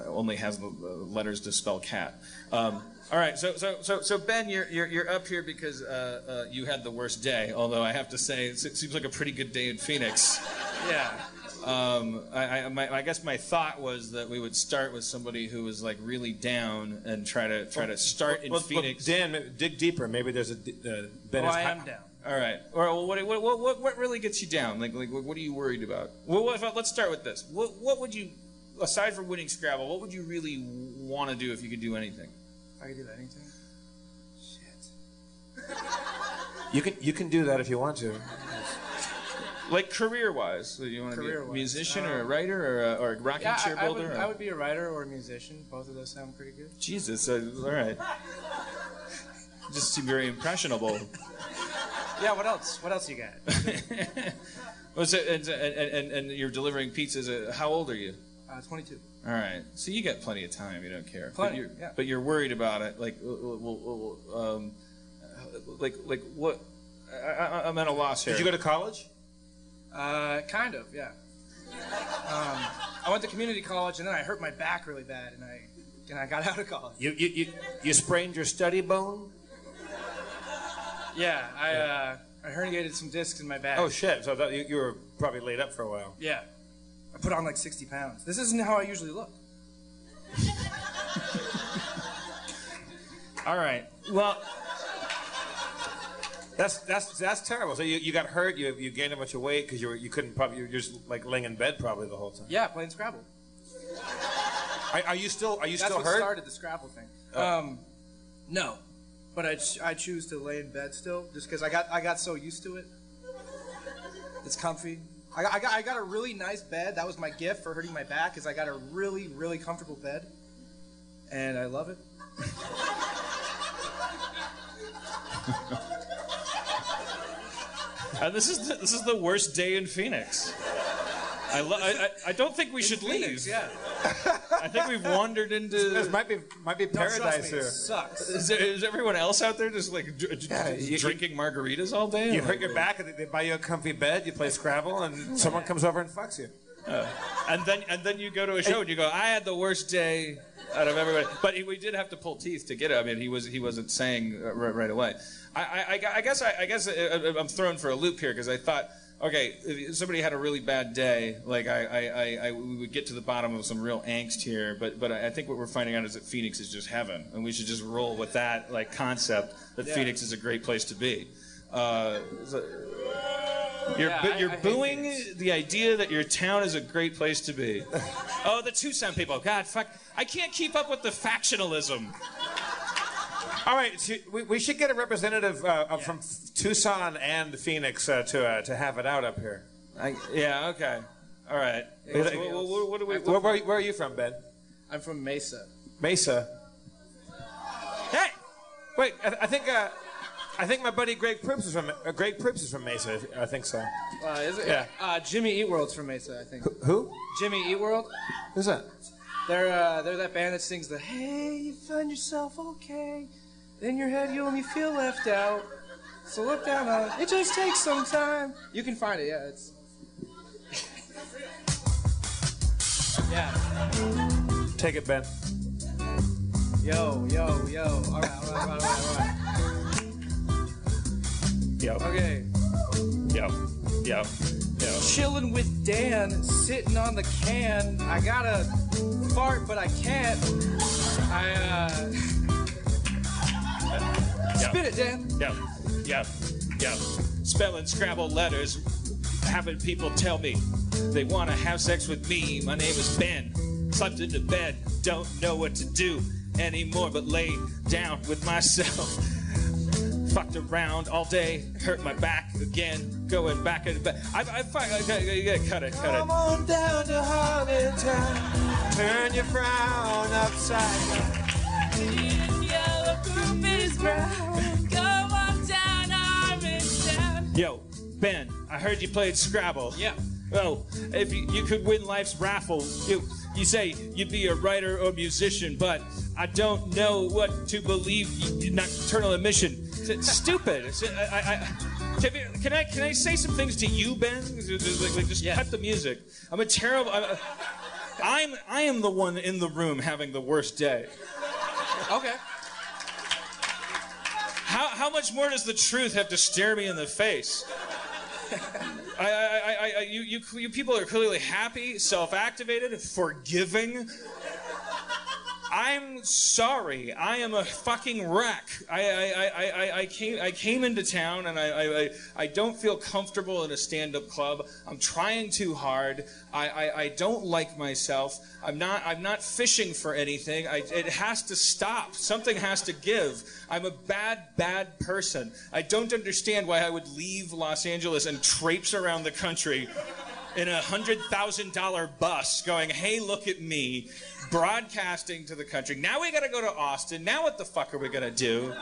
only has the letters to spell cat. Um, all right, so so so so Ben, you're you're, you're up here because uh, uh, you had the worst day. Although I have to say, it seems like a pretty good day in Phoenix. Yeah. Um, I, I, my, I guess my thought was that we would start with somebody who was like really down and try to try to start in Well, well, Phoenix. Dan, dig deeper. Maybe there's a uh, Ben. Well, is I am down. All right. Or well, what, what, what, what, what really gets you down? Like, like what are you worried about? Well, what if, let's start with this. What, what would you, aside from winning Scrabble, what would you really want to do if you could do anything? I could do anything. Shit. You can you can do that if you want to. Like career-wise, so you want to be a Career-wise, musician or a um, writer or a, or a rocking Yeah, chair I, I, builder? would, or- I would be a writer or a musician. Both of those sound pretty good. Jesus, uh, all right. Just seem very impressionable. Yeah, what else? What else you got? Well, so, and, and, and, and you're delivering pizzas. Uh, how old are you? Uh, 22. All right, so you got plenty of time. You don't care. Plenty, but you're, yeah. But you're worried about it. Like, well, well, um, like, like what? I, I, I'm at a loss here. Did you go to college? Uh, kind of, yeah. Um, I went to community college and then I hurt my back really bad and I and I got out of college. You you you, you sprained your study bone? Yeah, I uh, I herniated some discs in my back. Oh shit! So that, you, you were probably laid up for a while. Yeah. I put on like 60 pounds. This isn't how I usually look. All right. Well, That's that's that's terrible. So you, you got hurt. You you gained a bunch of weight because you were you couldn't probably you were just like laying in bed probably the whole time. Yeah, playing Scrabble. Are, are you still are you That's still what hurt? started the Scrabble thing. Um, no, but I, ch- I choose to lay in bed still, just because I got I got so used to it. It's comfy. I, got- I got I got a really nice bed. That was my gift for hurting my back. Is I got a really really comfortable bed, and I love it. uh, this is the, this is the worst day in Phoenix. I, lo- I, I I don't think we should Phoenix, leave. yeah. I think we've wandered This into. might be might be No, trust paradise me, it here. sucks. Is, there, is everyone else out there just like d- d- Yeah, you- drinking margaritas all day? You Like, hurt your back, and they- they buy you a comfy bed. You play Scrabble, and someone comes over and fucks you. and then and then you go to a show and you go, I had the worst day out of everybody. But he, we did have to pull teeth to get it. I mean, he was he wasn't saying uh, right, right away. I, I, I- I guess I, I guess uh, I'm thrown for a loop here because I thought. Okay, if somebody had a really bad day, like I, I, I, I, we would get to the bottom of some real angst here. But, but I think what we're finding out is that Phoenix is just heaven, and we should just roll with that like concept that Phoenix is a great place to be. Uh, so- you're, Yeah, bu- you're I hate booing the idea that your town is a great place to be. oh, the Tucson people. God, fuck. I can't keep up with the factionalism. All right, so we, we should get a representative uh, uh, from Tucson and Phoenix uh, to uh, to have it out up here. I, yeah, okay. All right. Yeah, What, what- what- what do we. Where, where, where are you from, Ben? I'm from Mesa. Mesa. hey! Wait, I, I think uh, I think my buddy Greg Proops is from uh, Greg Proops is from Mesa. I think so. Uh, is it? Yeah. Uh, Jimmy Eat World's from Mesa, I think. Who? Jimmy Eat World. Who's that? They're uh, they're that band that sings the "Hey, you find yourself okay." In your head, you only feel left out. So look down on it. It just takes some time. You can find it. Yeah, it's. yeah. Take it, Ben. Yo, yo, yo. All right, all right, all right, all right. Yo, Okay. Yep. Yep. Yep. Chilling with Dan, sitting on the can. I gotta fart, but I can't. I uh. Spit it, Dan. Yep. Yep. Yep. Spelling Scrabble letters, having people tell me they want to have sex with me. My name is Ben. Slept into bed, don't know what to do anymore but lay down with myself. Fucked around all day, hurt my back again, going back and back. I, I, fuck, I, I, I gotta cut it, cut it. Come on down to Harmontown. Turn your frown upside down. Yellow poop is brown. Go on down, I'm town. Yo, Ben, I heard you played Scrabble. Yeah. Well, if you, you could win life's raffle, you you say you'd be a writer or musician, but I don't know what to believe. You- Nocturnal emission, It's stupid. It's, I, I, I, can I- can I say some things to you, Ben? Just, like, like, just Yes. cut the music. I'm a terrible. I'm, I'm I am the one in the room having the worst day. Okay. How, how much more does the truth have to stare me in the face? I, I, I, I, you, you, you people are clearly happy, self-activated, forgiving. I'm sorry. I am a fucking wreck. I, I, I, I, came I came into town and I, I, I, don't feel comfortable in a stand-up club. I'm trying too hard. I, I, I don't like myself. I'm not I'm not fishing for anything. I, it has to stop. Something has to give. I'm a bad, bad person. I don't understand why I would leave Los Angeles and traipse around the country in a hundred thousand dollar bus going, hey, look at me, broadcasting to the country. Now we gotta go to Austin. Now what the fuck are we gonna do?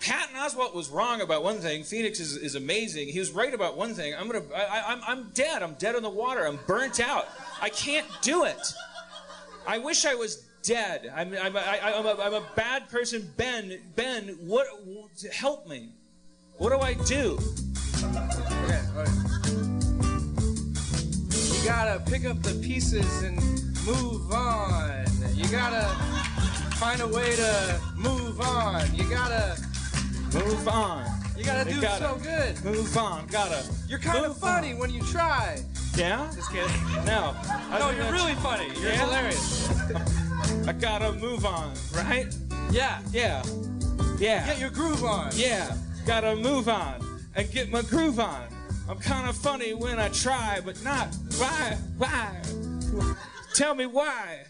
Patton Oswalt was wrong about one thing. Phoenix is, is amazing. He was right about one thing. I'm gonna, I, I, I'm, I'm dead. I'm dead in the water. I'm burnt out. I can't do it. I wish I was dead. I'm, I'm, I, I'm, a, I'm a bad person. Ben, Ben, what? Help me. What do I do? Okay. You gotta pick up the pieces and move on. You gotta find a way to move on. You gotta, Move on. you gotta do gotta so good. Move on. Gotta. You're kind of funny on. when you try. Yeah? Just kidding. No. No, you're really funny. You're Yeah? hilarious. I gotta move on, right? Yeah. Yeah. Yeah. Get your groove on. Yeah, gotta move on and get my groove on. I'm kind of funny when I try, but not why, why? Tell me why.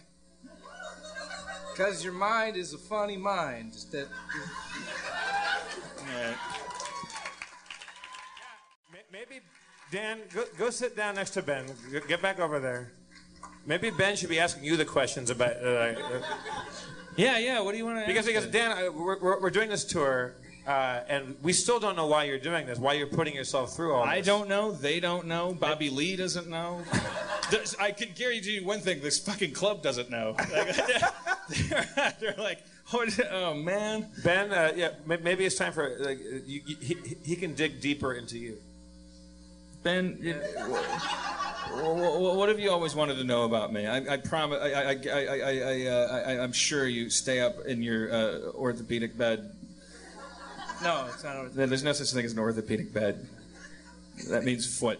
Because your mind is a funny mind. Just that. May- Maybe Dan, go, go sit down next to Ben. Get back over there. Maybe Ben should be asking you the questions about. Uh, uh, Yeah, yeah. What do you want to? because because Dan, uh, we're, we're, we're doing this tour, uh, and we still don't know why you're doing this. Why you're putting yourself through all this. I don't know. They don't know. Bobby Lee doesn't know. There's- I can guarantee you one thing: this fucking club doesn't know. Like, they're, they're like, what, oh man. Ben, uh, yeah, may- maybe it's time for like, you, you, he, he can dig deeper into you. Ben, you- wh- wh- what have you always wanted to know about me? I, I promise. I, I, I, I, I, uh, I, I'm sure you stay up in your uh, orthopedic bed. No, it's not. Over There's no such thing as an orthopedic bed. That means foot.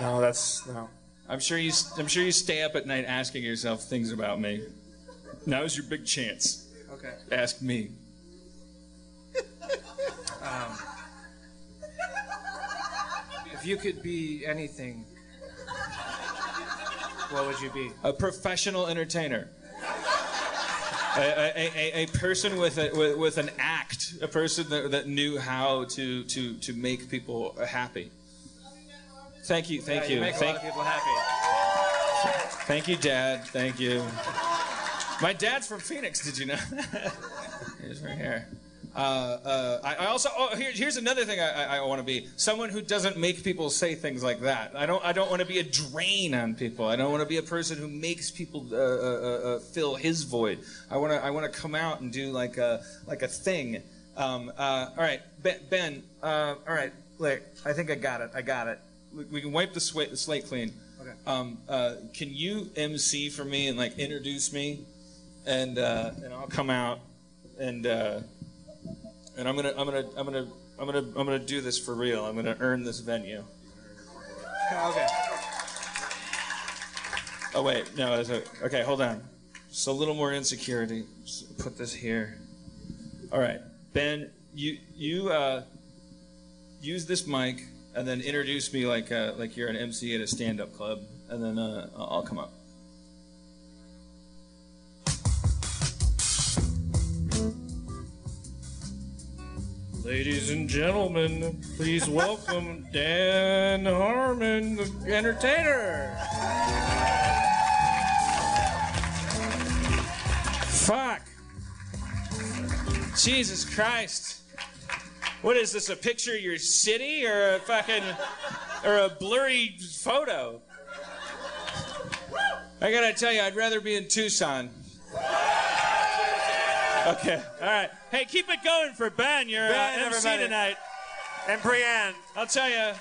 No, that's no. I'm sure you. I'm sure you stay up at night asking yourself things about me. Now's your big chance. Okay. Ask me. Um, if you could be anything, what would you be? A professional entertainer. A, a, a, a person with, a, with, with an act, a person that, that knew how to, to, to make people happy. Thank you, thank Yeah, you. you make a thank, lot of people happy. thank you, Dad. Thank you. My dad's from Phoenix. Did you know? He's right here. Uh, uh, I, I also oh, here, here's another thing I, I, I want to be someone who doesn't make people say things like that. I don't I don't want to be a drain on people. I don't want to be a person who makes people uh, uh, uh, fill his void. I want to I want to come out and do like a like a thing. Um, uh, all right, Ben. ben uh, all right, look, I think I got it. I got it. We, can wipe the, the slate clean. Okay. Um, uh, can you MC for me and like introduce me, and uh, and I'll come out and uh, and I'm gonna I'm gonna I'm gonna I'm gonna I'm gonna do this for real. I'm gonna earn this venue. Okay. Oh wait, no. There's a, okay, hold on. Just a little more insecurity. Just put this here. All right, Ben, you you uh, use this mic and then introduce me like uh, like you're an MC at a stand-up club, and then uh, I'll come up. Ladies and gentlemen, please welcome Dan Harmon, the entertainer. Fuck. Jesus Christ. What is this? A picture of your city or a fucking or a blurry photo? I gotta tell you, I'd rather be in Tucson. Okay, all right. Hey, keep it going for Ben. You're Ben, uh, MC everybody. tonight. And Brienne. I'll tell you.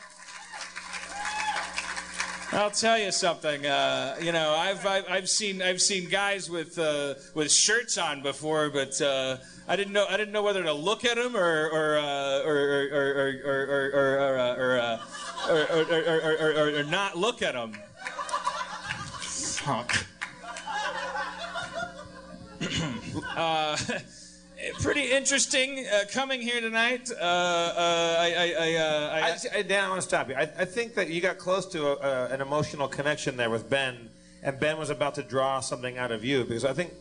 I'll tell you something. Uh, you know, I've, I've I've seen I've seen guys with uh, with shirts on before, but uh, I didn't know I didn't know whether to look at them or or uh, uh, uh, or, or, or, or, or, or not look at them. Fuck. Uh, pretty interesting uh, coming here tonight. Uh, uh, I, I, I, uh, I, I, I- Dan, I want to stop you. I, I think that you got close to a, a, an emotional connection there with Ben, and Ben was about to draw something out of you because I think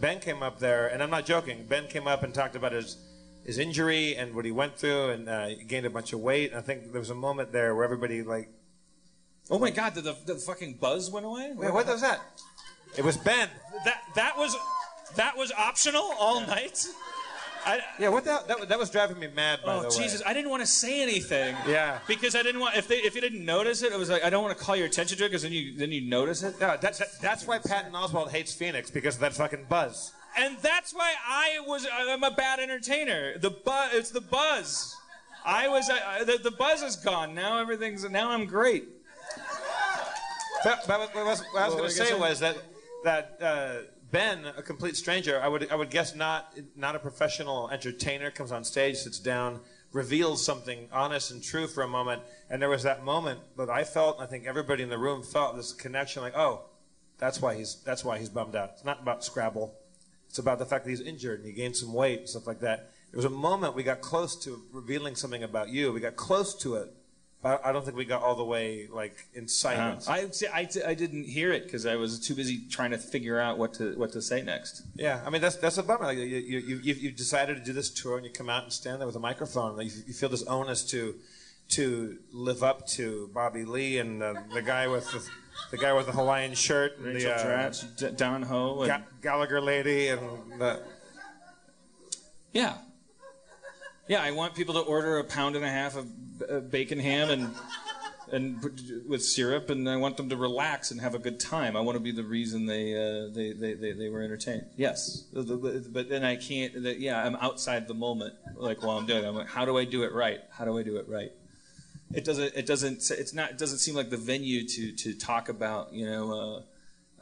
Ben came up there, and I'm not joking. Ben came up and talked about his his injury and what he went through, and uh, he gained a bunch of weight. And I think there was a moment there where everybody like, oh my god, did the, the fucking buzz went away? wait, what was that? It was Ben. That that was that was optional all night. I, Yeah, what the hell? That, was- that was driving me mad. By the oh way. Jesus! I didn't want to say anything. Yeah. Because I didn't want if they if you didn't notice it, it was like I don't want to call your attention to it because then you then you notice it. No, that's that's why Patton Oswalt hates Phoenix because of that fucking buzz. And that's why I was I'm a bad entertainer. The buzz it's the buzz. I was I, the, the buzz is gone. Now everything's now I'm great. But, but what I was, what I was What going to say? was that that uh, Ben, a complete stranger, I would I would guess not not a professional entertainer, comes on stage, sits down, reveals something honest and true for a moment, and there was that moment that I felt, I think everybody in the room felt this connection, like, oh, that's why he's that's why he's bummed out. It's not about Scrabble, It's about the fact that he's injured and he gained some weight and stuff like that. There was a moment we got close to revealing something about you. We got close to it, I don't think we got all the way like in silence. I, I, I didn't hear it because I was too busy trying to figure out what to what to say next. Yeah, I mean that's that's a bummer. Like, you, you, you, you've, you've decided to do this tour, and you come out and stand there with a microphone. Like, you, you feel this onus to to live up to Bobby Lee and uh, the guy with the, the guy with the Hawaiian shirt, and Rachel the uh, Dratch, D- Don Ho, and, Ga- Gallagher lady, and the yeah, yeah. I want people to order a pound and a half of uh, bacon ham and and with syrup, and I want them to relax and have a good time. I want to be the reason they uh, they, they, they they were entertained. Yes, but then I can't. Yeah, I'm outside the moment. Like while I'm doing, it. I'm like, how do I do it right? How do I do it right? It doesn't. It doesn't. It's not. It doesn't seem like the venue to to talk about. You know. Uh,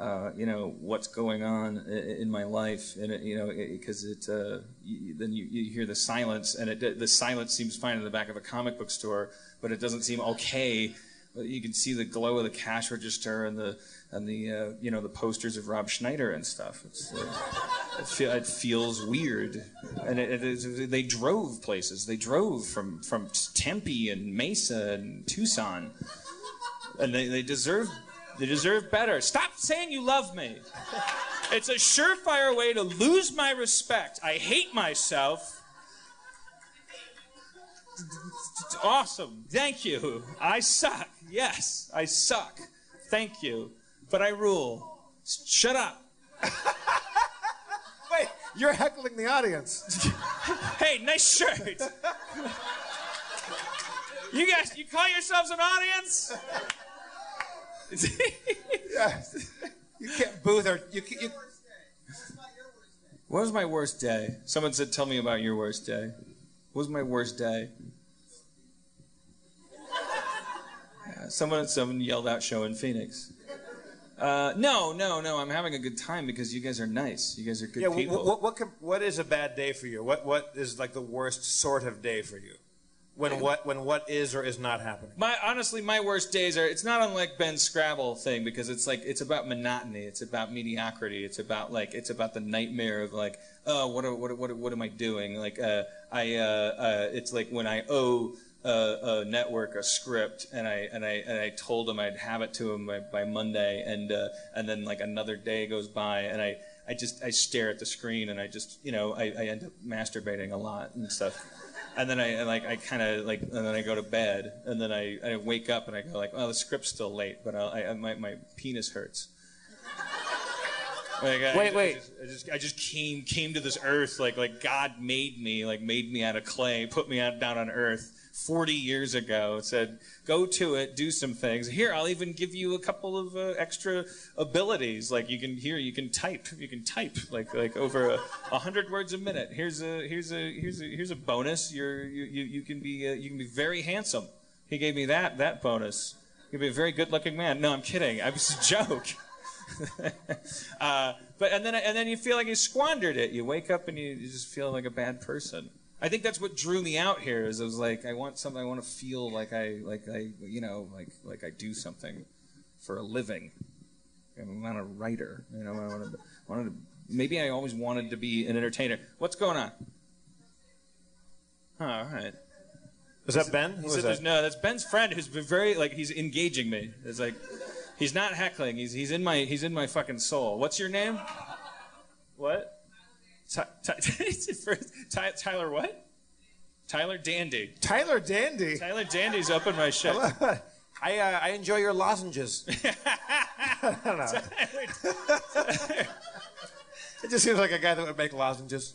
uh, you know what's going on in my life, and it, you know because it, uh, you, then you, you hear the silence, and it, the silence seems fine in the back of a comic book store, but it doesn't seem okay. You can see the glow of the cash register and the and the uh, you know the posters of Rob Schneider and stuff. Uh, it, feel, it feels weird, and it, it they drove places. They drove from from Tempe and Mesa and Tucson and they, they deserve they deserve better. Stop saying you love me. It's a surefire way to lose my respect. I hate myself. Awesome. Thank you. I suck. Yes, I suck. Thank you. But I rule. Shut up. wait, you're heckling the audience. Hey, nice shirt. You guys, you call yourselves an audience? you can't boo their. You, can- you, What was my worst day? Someone said, "Tell me about your worst day." What was my worst day? Yeah, someone, someone yelled out, "Show in Phoenix." Uh, no, no, no. I'm having a good time because you guys are nice. You guys are good yeah, people. what, what, what, what is a bad day for you? What what is like the worst sort of day for you? When what when what is or is not happening? My honestly, my worst days are. It's not unlike Ben's Scrabble thing because it's like it's about monotony. It's about mediocrity. It's about like it's about the nightmare of like, oh, what are, what what what am I doing? Like, uh, I uh, uh, it's like when I owe. Uh, a network a script and I and I and I told him I'd have it to him by, by Monday and uh, and then like another day goes by and I I just I stare at the screen and I just you know I, I end up masturbating a lot and stuff and then I and like I kind of like and then I go to bed and then I, I wake up and I go like oh the script's still late but I'll, I, I my my penis hurts. Like, I, Wait, I wait. just, I just I just came came to this earth like like God made me like made me out of clay put me out, down on earth 40 years ago said go to it do some things. Here I'll even give you a couple of uh, extra abilities. Like you can here you can type. You can type like like over a, hundred words a minute. Here's a here's a here's a here's a bonus. You're you you, you can be uh, you can be very handsome. He gave me that that bonus. You'll be a very good looking man. No I'm kidding. I was a joke. Uh, but and then and then you feel like you squandered it. You wake up and you, you just feel like a bad person. I think that's what drew me out here. Is I was like, I want something. I want to feel like I like I you know like like I do something for a living. I'm not a writer. You know, I wanted, wanted to, maybe I always wanted to be an entertainer. What's going on? Oh, all right. Was that Ben? Who He was said, that? no, that's Ben's friend who's been very like he's engaging me. It's like he's not heckling. He's he's in my he's in my fucking soul. What's your name? What? Ty, Ty, Ty, Tyler what? Tyler Dandy. Tyler Dandy. Tyler Dandy's up in my shit. I uh, I enjoy your lozenges. I don't know. It just seems like a guy that would make lozenges.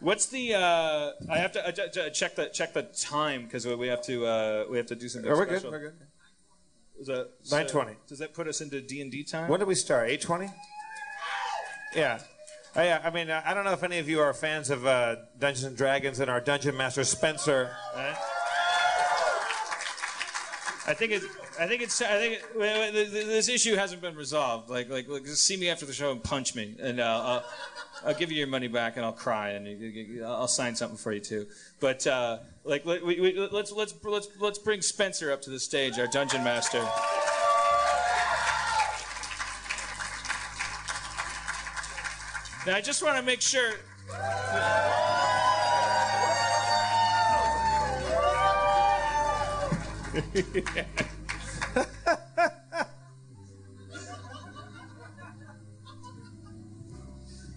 What's the? Uh, I have to uh, check the check the time because we have to uh, we have to do something Oh, we're good. special. We're good. Is that 9:20. Does that put us into D and D time? When did we start? Eight twenty. Yeah. Oh, yeah. I mean, uh, I don't know if any of you are fans of uh, Dungeons and Dragons and our Dungeon Master Spencer. I think it's. I think it's. I think it, this issue hasn't been resolved. Like, like, like, just see me after the show and punch me, and uh, I'll, I'll give you your money back, and I'll cry, and I'll sign something for you too. But uh, like, we, let's let's let's let's bring Spencer up to the stage, our dungeon master. Now, I just want to make sure.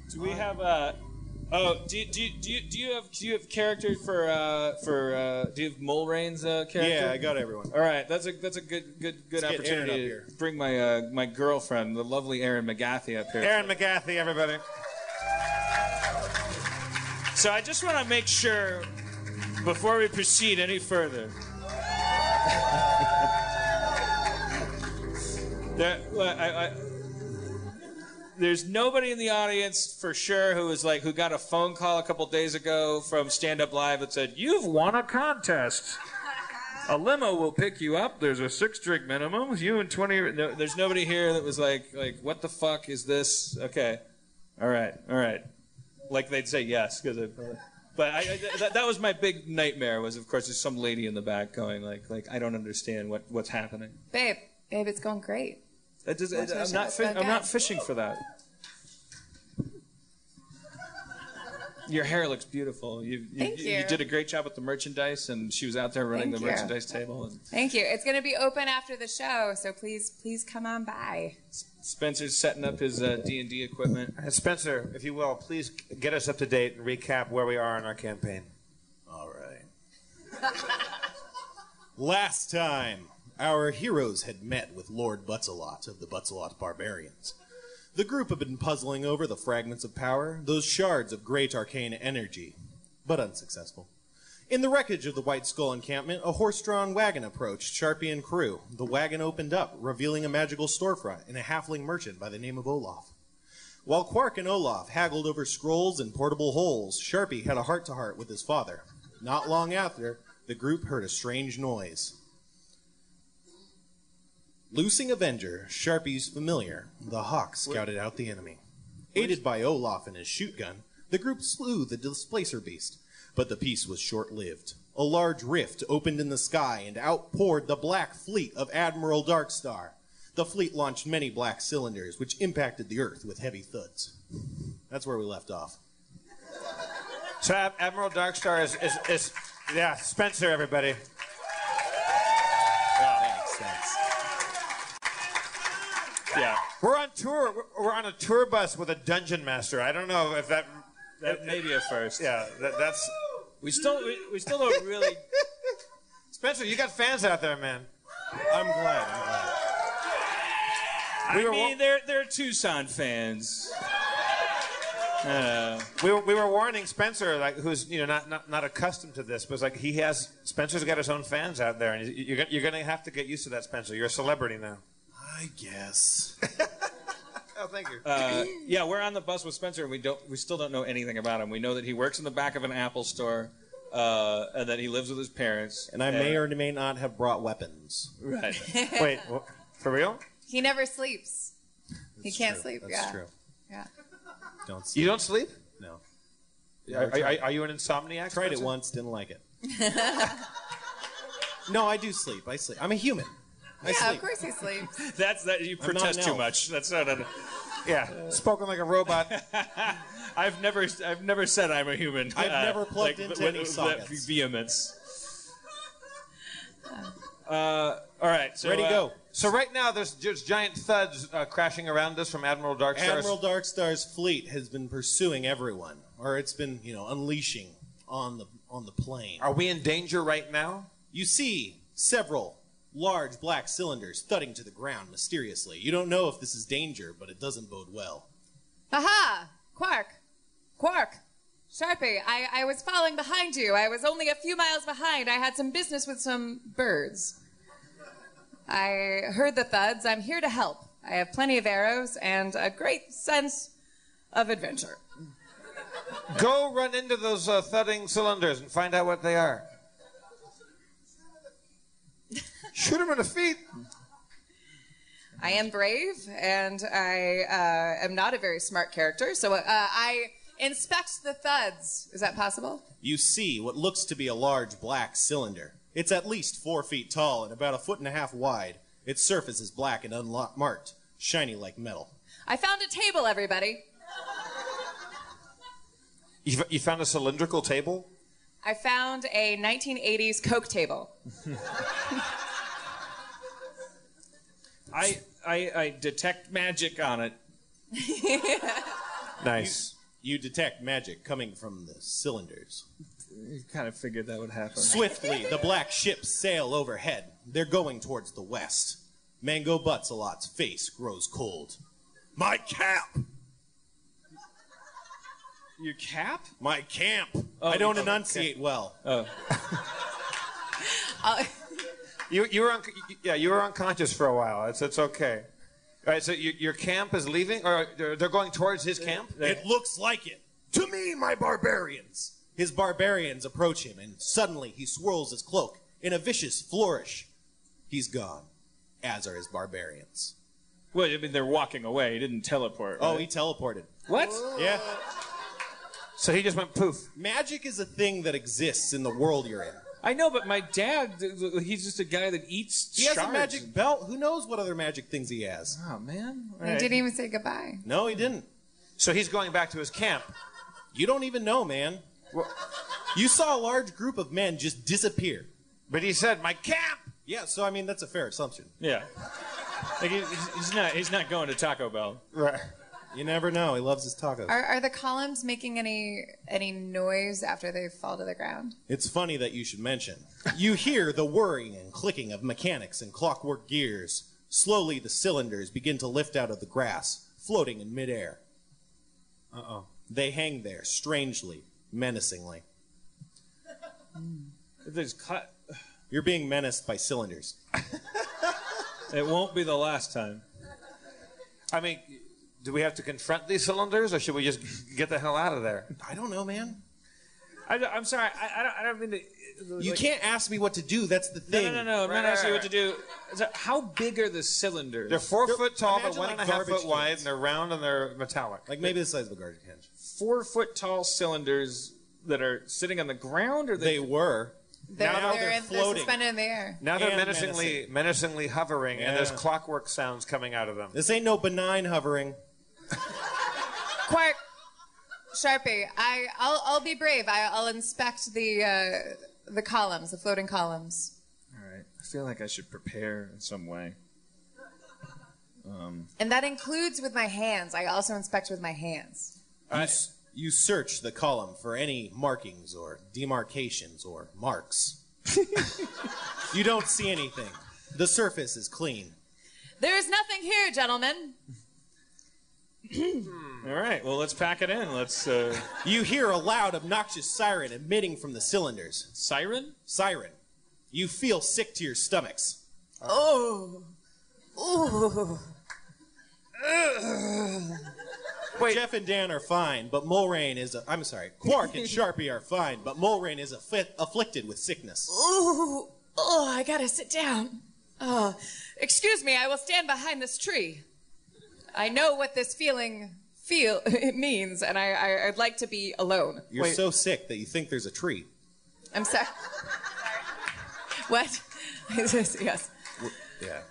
do we have a? Oh, do you, do do you, do you have do you have character for uh, for uh, do you have Mulrain's uh, character? Yeah, I got everyone. All right, that's a that's a good good good Let's opportunity to bring my uh, my girlfriend, the lovely Erin McGathy, up here. Erin McGathy, everybody. So I just want to make sure before we proceed any further. that I, I, there's nobody in the audience for sure who like who got a phone call a couple days ago from Stand Up Live that said you've won a contest. A limo will pick you up. There's a six drink minimum. You and twenty. No, there's nobody here that was like, like, what the fuck is this? Okay, all right, all right. Like they'd say yes because. But I, I, that, that was my big nightmare. Was of course there's some lady in the back going like, like I don't understand what, what's happening. Babe, babe, it's going great. That does, What's I'm not. Fi- I'm not fishing for that. Your hair looks beautiful. You, you, Thank you. did a great job with the merchandise, and she was out there running Thank the you. merchandise table. And Thank you. It's going to be open after the show, so please, please come on by. Spencer's setting up his uh, D and D equipment. Uh, Spencer, if you will, please get us up to date and recap where we are in our campaign. All right. Last time, our heroes had met with Lord Butzelot of the Butzelot Barbarians. The group had been puzzling over the fragments of power, those shards of great arcane energy, but unsuccessful. In the wreckage of the White Skull encampment, a horse-drawn wagon approached Sharpie and crew. The wagon opened up, revealing a magical storefront and a halfling merchant by the name of Olaf. While Quark and Olaf haggled over scrolls and portable holes, Sharpie had a heart to heart with his father. Not long after, the group heard a strange noise. Loosing Avenger, Sharpie's familiar, the Hawk scouted out the enemy. Aided by Olaf and his shoot gun, the group slew the displacer beast. But the peace was short lived. A large rift opened in the sky and out poured the black fleet of Admiral Darkstar. The fleet launched many black cylinders, which impacted the Earth with heavy thuds. That's where we left off. So Admiral Darkstar is, is, is, yeah, Spencer, everybody. Thanks, thanks. Yeah, We're on tour. We're on a tour bus with a dungeon master. I don't know if that. That may be a first. Yeah, that, that's. We still we, we still don't really. Spencer, you got fans out there, man. I'm glad. I'm glad. I We were mean, they're they're Tucson fans. Uh, We were, we were warning Spencer, like who's you know not, not, not accustomed to this, but like he has Spencer's got his own fans out there, and you- you're you're going to have to get used to that, Spencer. You're a celebrity now. I guess. Oh, thank you. uh, yeah, we're on the bus with Spencer, and we don't we still don't know anything about him. We know that he works in the back of an Apple store, uh, and that he lives with his parents. And I may or may not have brought weapons. right. Wait, wha- for real? He never sleeps. he can't True. sleep. That's yeah. true. Yeah. Don't sleep. You don't sleep? No. Are, are, are you an insomniac? Tried it once, didn't like it. no, I do sleep. I sleep. I'm a human. I Yeah, sleep. of course he sleeps. That's that you protest too elf. much. That's not a. Yeah, spoken like a robot. I've never I've never said I'm a human. I've uh, never plugged like, into with- any with sockets. that vehemence. Uh, all right, so Ready, uh, go. so right now, there's just giant thuds uh, crashing around us from Admiral Darkstar. Admiral Darkstar's fleet has been pursuing everyone, or it's been, you know, unleashing on the on the plane. Are we in danger right now? You see several large black cylinders thudding to the ground mysteriously. You don't know if this is danger, but it doesn't bode well. Aha! Quark! Quark! Sharpie, I, I was falling behind you. I was only a few miles behind. I had some business with some birds. I heard the thuds. I'm here to help. I have plenty of arrows and a great sense of adventure. Go run into those uh, thudding cylinders and find out what they are. Shoot him in the feet. I am brave and I uh, am not a very smart character, so uh, I inspect the thuds. Is that possible? You see what looks to be a large black cylinder. It's at least four feet tall and about a foot and a half wide. Its surface is black and unmarked, shiny like metal. I found a table, everybody. You, f- you found a cylindrical table? I found a 1980s Coke table. I, I I detect magic on it. Nice. You detect magic coming from the cylinders. You kind of figured that would happen. Swiftly, the black ships sail overhead. They're going towards the west. Mango Butsalot's face grows cold. My cap! Your cap? My camp! Oh, I don't okay. enunciate well. Oh, Uh, You, you were un- yeah, you were unconscious for a while. It's, it's okay. All right, so you, your camp is leaving, or they're they're going towards his camp? It looks like it. To me, my barbarians! His barbarians approach him, and suddenly he swirls his cloak in a vicious flourish. He's gone, as are his barbarians. well, I mean they're walking away. He didn't teleport. Oh, he teleported. what? Yeah. So he just went poof. Magic is a thing that exists in the world you're in. I know, but my dad, he's just a guy that eats. He has a shards. magic belt. Who knows what other magic things he has? Oh man! All He right. didn't even say goodbye. No, he didn't. So he's going back to his camp. You don't even know, man. You saw a large group of men just disappear. But he said, "My camp." Yeah, so I mean that's a fair assumption. Yeah. Like he's- he's not. He's not going to Taco Bell. Right. You never know. He loves his tacos. Are, are the columns making any any noise after they fall to the ground? It's funny that you should mention. You hear the whirring and clicking of mechanics and clockwork gears. Slowly, the cylinders begin to lift out of the grass, floating in midair. Uh oh. They hang there, strangely, menacingly. There's cla- You're being menaced by cylinders. it won't be the last time. I mean, do we have to confront these cylinders, or should we just get the hell out of there? I don't know, man. I, am sorry. I, I, don't, I don't mean to. You can't ask me what to do. That's the thing. no, no, no. I'm Right, not asking you what to do. So how big are the cylinders? They're 4 They're- foot tall, but imagine one like and a half garbage foot wide, and they're round and they're metallic. Like maybe the size of a garbage can. four foot tall cylinders that are sitting on the ground, or They were. They're, Now they're, they're in, they're floating. suspended in the air. now they're and menacingly, menacingly hovering, and there's clockwork sounds coming out of them. This ain't no benign hovering. Quark, Sharpie, I, I'll, I'll be brave. I, I'll inspect the uh, the columns, the floating columns. All right. I feel like I should prepare in some way. And that includes with my hands. I also inspect with my hands. You, s- you search the column for any markings or demarcations or marks. you don't see anything. The surface is clean. There is nothing here, gentlemen. All right. Well, let's pack it in. Let's. Uh, You hear a loud, obnoxious siren emitting from the cylinders. siren. Siren. You feel sick to your stomachs. Oh. Oh. Wait. Jeff and Dan are fine, but Mulrain is. A, I'm sorry. Quark and Sharpie are fine, but Mulrain is affi- afflicted with sickness. Ooh. Oh, I gotta sit down. Oh, excuse me. I will stand behind this tree. I know what this feeling feel it means, and I, I I'd like to be alone. You're Wait. so sick that you think there's a tree. I'm sorry. what? yes. Yeah.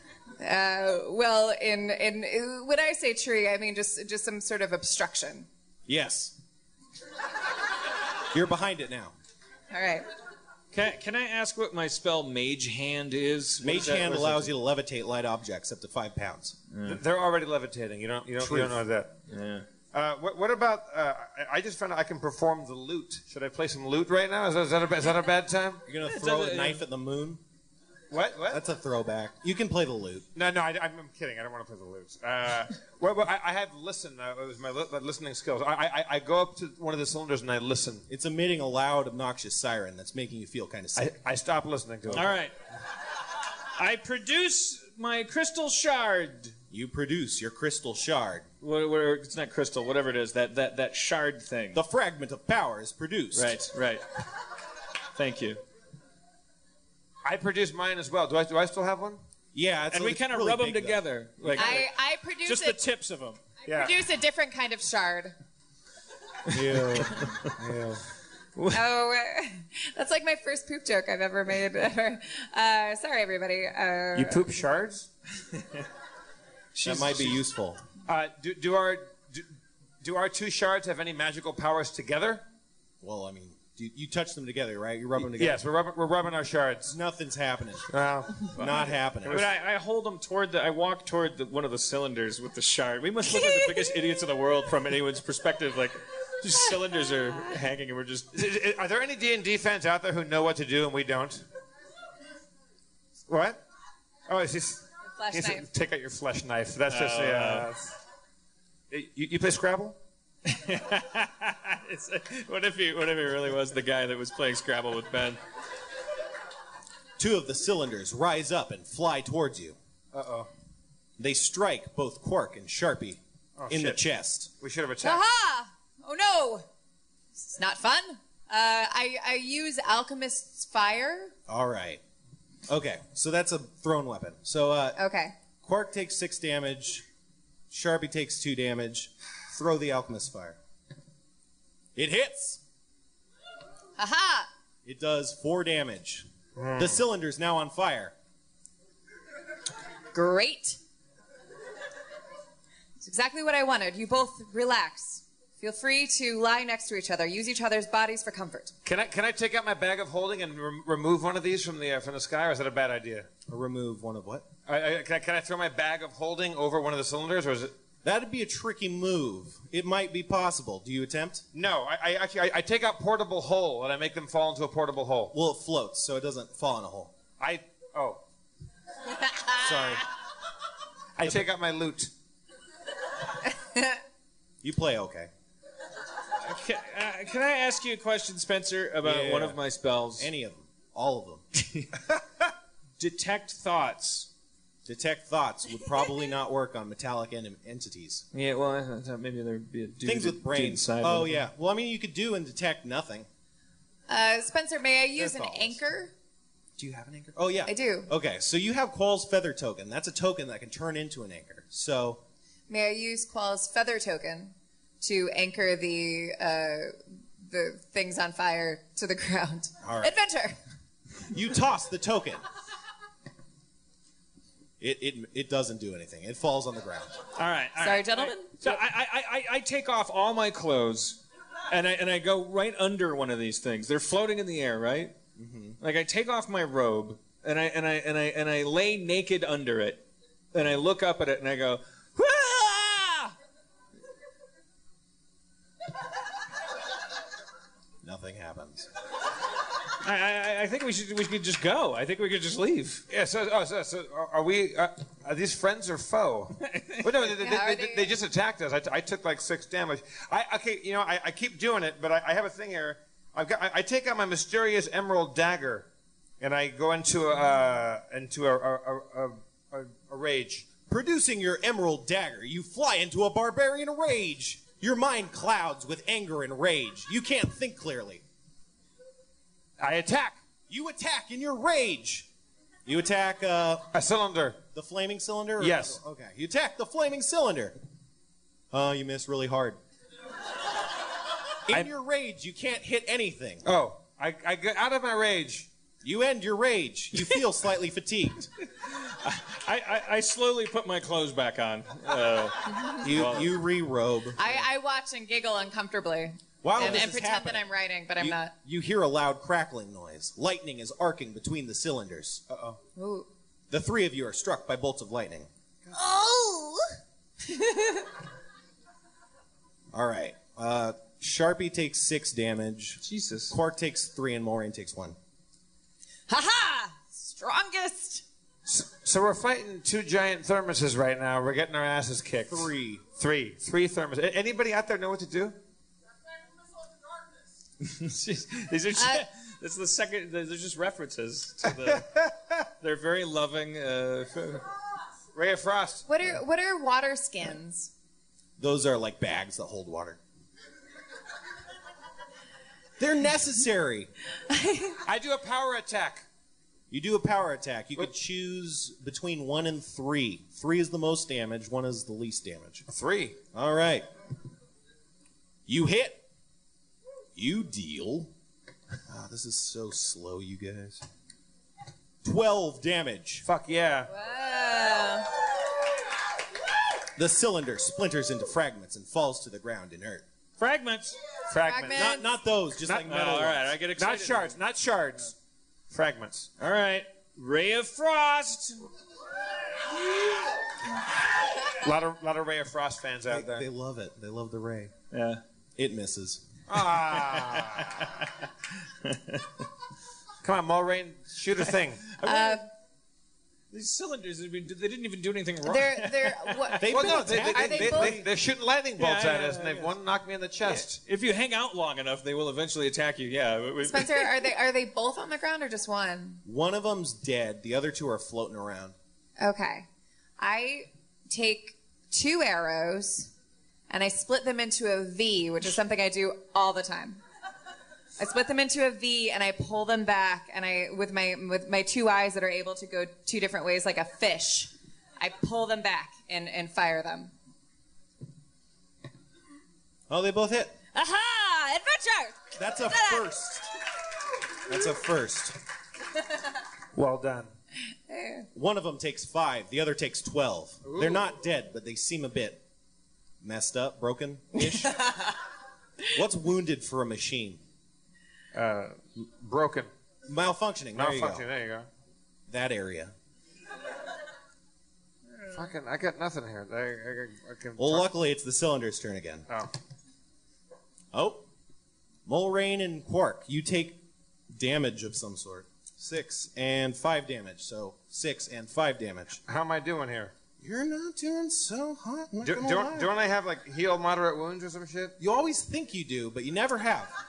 Uh, well, in in when I say tree, I mean just just some sort of obstruction. Yes. You're behind it now. All right. Can, can I ask what my spell Mage Hand is? What Mage is that- hand what is allows that? you to levitate light objects up to five pounds. They're already levitating. You don't, you don't, you don't know that. Yeah. Uh, what, what about? Uh, I I just found out I can perform the lute. Should I play some lute right now? Is that, is that, a, ba- is that a bad time? You're gonna throw a- a knife at the moon. What? What? That's a throwback. You can play the lute. No, no, I, am kidding. I don't want to play the lute. Uh, well, well, I, I have listen. Uh, it was my li- listening skills. I, I, I go up to one of the cylinders and I listen. It's emitting a loud, obnoxious siren that's making you feel kind of I, sick. I stop listening to it. All right. I produce my crystal shard. you produce your crystal shard. What, what, it's not crystal, whatever it is. That that that shard thing. The fragment of power is produced. right. Right. Thank you. I produce mine as well. Do I? Do I still have one? Yeah, it's And a- we kind of really rub them big, together, like I I produce just a, the tips of them. Yeah. produce a different kind of shard. Ew. Ew. Oh, uh, that's like my first poop joke I've ever made. Ever. Uh, sorry, everybody. Uh, You poop shards? That might be useful. Uh, do, do our do, do our two shards have any magical powers together? Well, I mean, you, you touch them together, right? You rub them together. Yes, we're rubbing, we're rubbing our shards. Nothing's happening. Well, Not happening. But I, I hold them toward the. I walk toward the, one of the cylinders with the shard. We must look like the biggest idiots in the world from anyone's perspective. Like, just cylinders are hanging, and we're just. Is- is- Are there any D and D fans out there who know what to do and we don't? What? Oh, it's just Flash it's- knife. take out your flesh knife. That's just a. Uh, you, you play Scrabble? It's, what if he? What if he really was the guy that was playing Scrabble with Ben? Two of the cylinders rise up and fly towards you. Uh oh. They strike both Quark and Sharpie in the chest. We should have attacked. Aha! Oh no! It's not fun. Uh, I, I use Alchemist's Fire. All right. Okay, so that's a thrown weapon. So uh, Okay. Quark takes six damage. Sharpie takes two damage. Throw the alchemist fire. It hits. Aha! It does four damage. The cylinder's now on fire. Great. It's exactly what I wanted. You both relax. Feel free to lie next to each other. Use each other's bodies for comfort. Can I can I take out my bag of holding and rem- remove one of these from the uh, from the sky, or is that a bad idea? Remove one of what? I, I, can, I, can I throw my bag of holding over one of the cylinders, or is it? That'd be a tricky move. It might be possible. Do you attempt? No, I, I actually I, I take out portable hole and I make them fall into a portable hole. Well, it floats, so it doesn't fall in a hole. I oh Sorry. I take out my loot. You play okay. Can, uh, can I ask you a question, Spencer, about Yeah. one of my spells? Any of them. All of them. Detect thoughts. Detect thoughts would probably not work on metallic en- entities. Yeah, well, I thought maybe there'd be a dude Things with dude brains. inside Oh yeah. Well, I mean, you could do and detect nothing. Uh, Spencer, may I use an calls. anchor? Do you have an anchor? Oh yeah, I do. Okay, so you have Quaal's feather token. That's a token that can turn into an anchor. So May I use Quaal's feather token to anchor the uh, the things on fire to the ground? All right. Adventure. you toss the token. It, it it doesn't do anything. It falls on the ground. All right. all Sorry, right. gentlemen. So I, I, I, I take off all my clothes, and I and I go right under one of these things. They're floating in the air, right? Mm-hmm. Like I take off my robe, and I and I and I and I lay naked under it, and I look up at it, and I go, "Ah!" Nothing happens. I, I, I think we should we could just go. I think we could just leave. Yeah. So, oh, so, so are- are we? Uh, are these friends or foe? well, no, they, they, they, they- they just attacked us. I, t- I took like six damage. I okay. You know, I, I keep doing it, but I, I have a thing here. I've got. I, I take out my mysterious emerald dagger, and I go into a uh, into a a, a, a, a rage. Producing your emerald dagger, you fly into a barbarian rage. Your mind clouds with anger and rage. You can't think clearly. I attack You attack in your rage. You attack uh, a cylinder. the flaming cylinder? or- Yes. Okay. You attack the flaming cylinder. Oh, you miss really hard. In I- your rage, you can't hit anything. Oh, I, I get out of my rage. You end your rage. You feel slightly fatigued. I, I, I slowly put my clothes back on. Uh, You you re-robe. I, I watch and giggle uncomfortably. While and, this and is pretend happening, that I'm writing, but I'm you, not. you hear a loud crackling noise. Lightning is arcing between the cylinders. Uh oh. Ooh. The three of you are struck by bolts of lightning. Oh! All right. Uh, Sharpie takes six damage. Jesus. Quark takes three, and Maureen takes one. Haha! Strongest! So we're fighting two giant thermoses right now. We're getting our asses kicked. Three. Three. Three thermos. A- Anybody out there know what to do? Jeez, These are just, Uh, this is the second. They're just references to the. they're very loving. Uh, Ray of Frost. What are what are water skins? Those are like bags that hold water. They're necessary. I do a power attack. You do a power attack. You could choose between one and three. Three is the most damage. One is the least damage. Three. All right. You hit. You deal. Ah, this is so slow, you guys. 12 damage. Fuck yeah. Wow. The cylinder splinters into fragments and falls to the ground inert. Fragments. Fragments. Not not those, just Not- like Oh, metal. all right, ones. I get excited. Not shards. Not shards. Fragments. All right. Ray of Frost. A lot of lot of Ray of Frost fans out They, they love it. They love the ray. Yeah. It misses. Ah. Come on, Mulrain, shoot a thing. Uh, These cylinders, they didn't even do anything wrong. they're they're what? They've Well, been no, they, attacked. they, Are they they, both- they, they're shooting lightning bolts Yeah, at yeah, us, and they've yeah. one knocked me in the chest. if you hang out long enough, they will eventually attack you. Yeah. we- we- Spencer, are they are they both on the ground or just one? One of them's dead. The other two are floating around. Okay. I take two arrows and I split them into a V, which is something I do all the time. I split them into a V and I pull them back and I with my with my two eyes that are able to go two different ways like a fish. I pull them back and, and fire them. Oh, they both hit. Aha! Adventure! That's a Ta-da! first. That's a first. Well done. One of them takes five. The other takes twelve. They're not dead, but they seem a bit messed up, broken ish. What's wounded for a machine? Uh, broken. Malfunctioning. There you Malfunctioning. go. There you go. That area. Fucking, I got nothing here. I, I, I can. Well, talk- luckily it's the cylinder's turn again. Oh. Oh, Mulrain and Quark, you take damage of some sort. Six and five damage. So six and five damage. How am I doing here? You're not doing so hot. I'm not Do, gonna don't, lie. don't I have like heal moderate wounds or some shit? You always think you do, but you never have.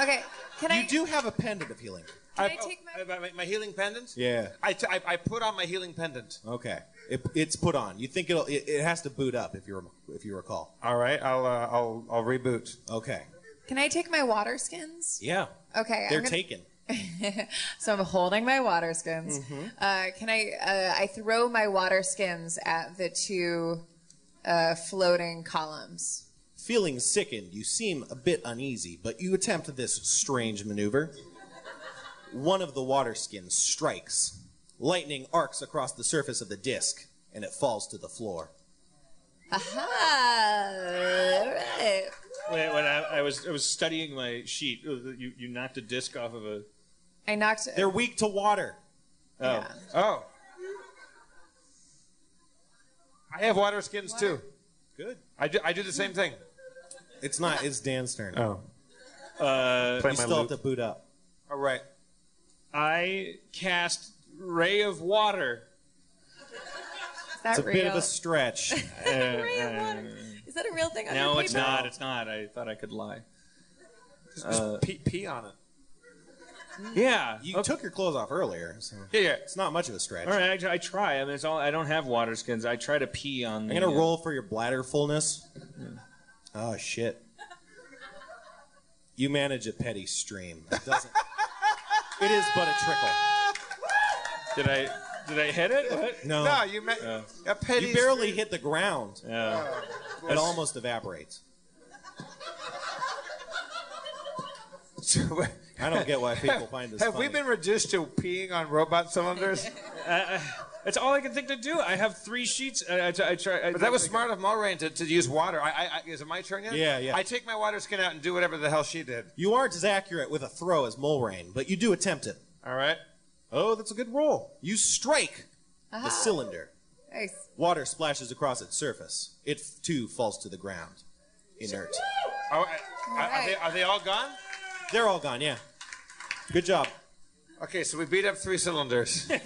Okay. Can You I do have a pendant of healing. can I, I- take oh, my uh, my, my healing pendant? Yeah. I, t- I, I put on my healing pendant. Okay. It, it's put on. You think it'll? It, it has to boot up if you rem- if you recall. All right, I'll uh, I'll I'll reboot. Okay. Can I take my water skins? Yeah. Okay. I'm They're gonna- taken. So I'm holding my water skins. Mm-hmm. Uh, can I? Uh, I throw my water skins at the two uh, floating columns. Feeling sickened, you seem a bit uneasy, but you attempt this strange maneuver. One of the water skins strikes. Lightning arcs across the surface of the disc, and it falls to the floor. Aha! All right. When, when I, I was I was studying my sheet, uh, you, you knocked a disc off of a. I knocked. They're weak to water. Oh. Yeah. Oh. I have water skins too. Good. I do, I do the same thing. It's not. It's Dan's turn. Oh. Uh, Play you my still loop. have to boot up. All right. I cast Ray of Water. Is that It's a real? bit of a stretch. Ray of water. Is that a real thing on No, your it's paper? not. It's not. I thought I could lie. Just pee, pee on it. Yeah. You took your clothes off earlier, so Yeah, yeah. it's not much of a stretch. All right, I, I try. I mean, it's all. I don't have water skins. I try to pee on. I'm the, gonna uh, roll for your bladder fullness. Oh shit! You manage a petty stream. It doesn't. it is but a trickle. Did I? Did I hit it? What? No, No, you met a petty. you barely hit the ground. Yeah. It almost evaporates. stream. I don't get why people find this. Funny. Have we been reduced to peeing on robot cylinders? That's all I can think to do. I have three sheets. Uh, I, I, I try. I, But that was smart of Mulrain to, to use water. I, I, I, is it my turn yet? Yeah, yeah. I take my water skin out and do whatever the hell she did. You aren't as accurate with a throw as Mulrain, but you do attempt it. All right. Oh, that's a good roll. You strike the cylinder. Nice. Water splashes across its surface. It too falls to the ground, inert. Oh, are, are, they, are they all gone? They're all gone. Yeah. Good job. Okay, so we beat up three cylinders.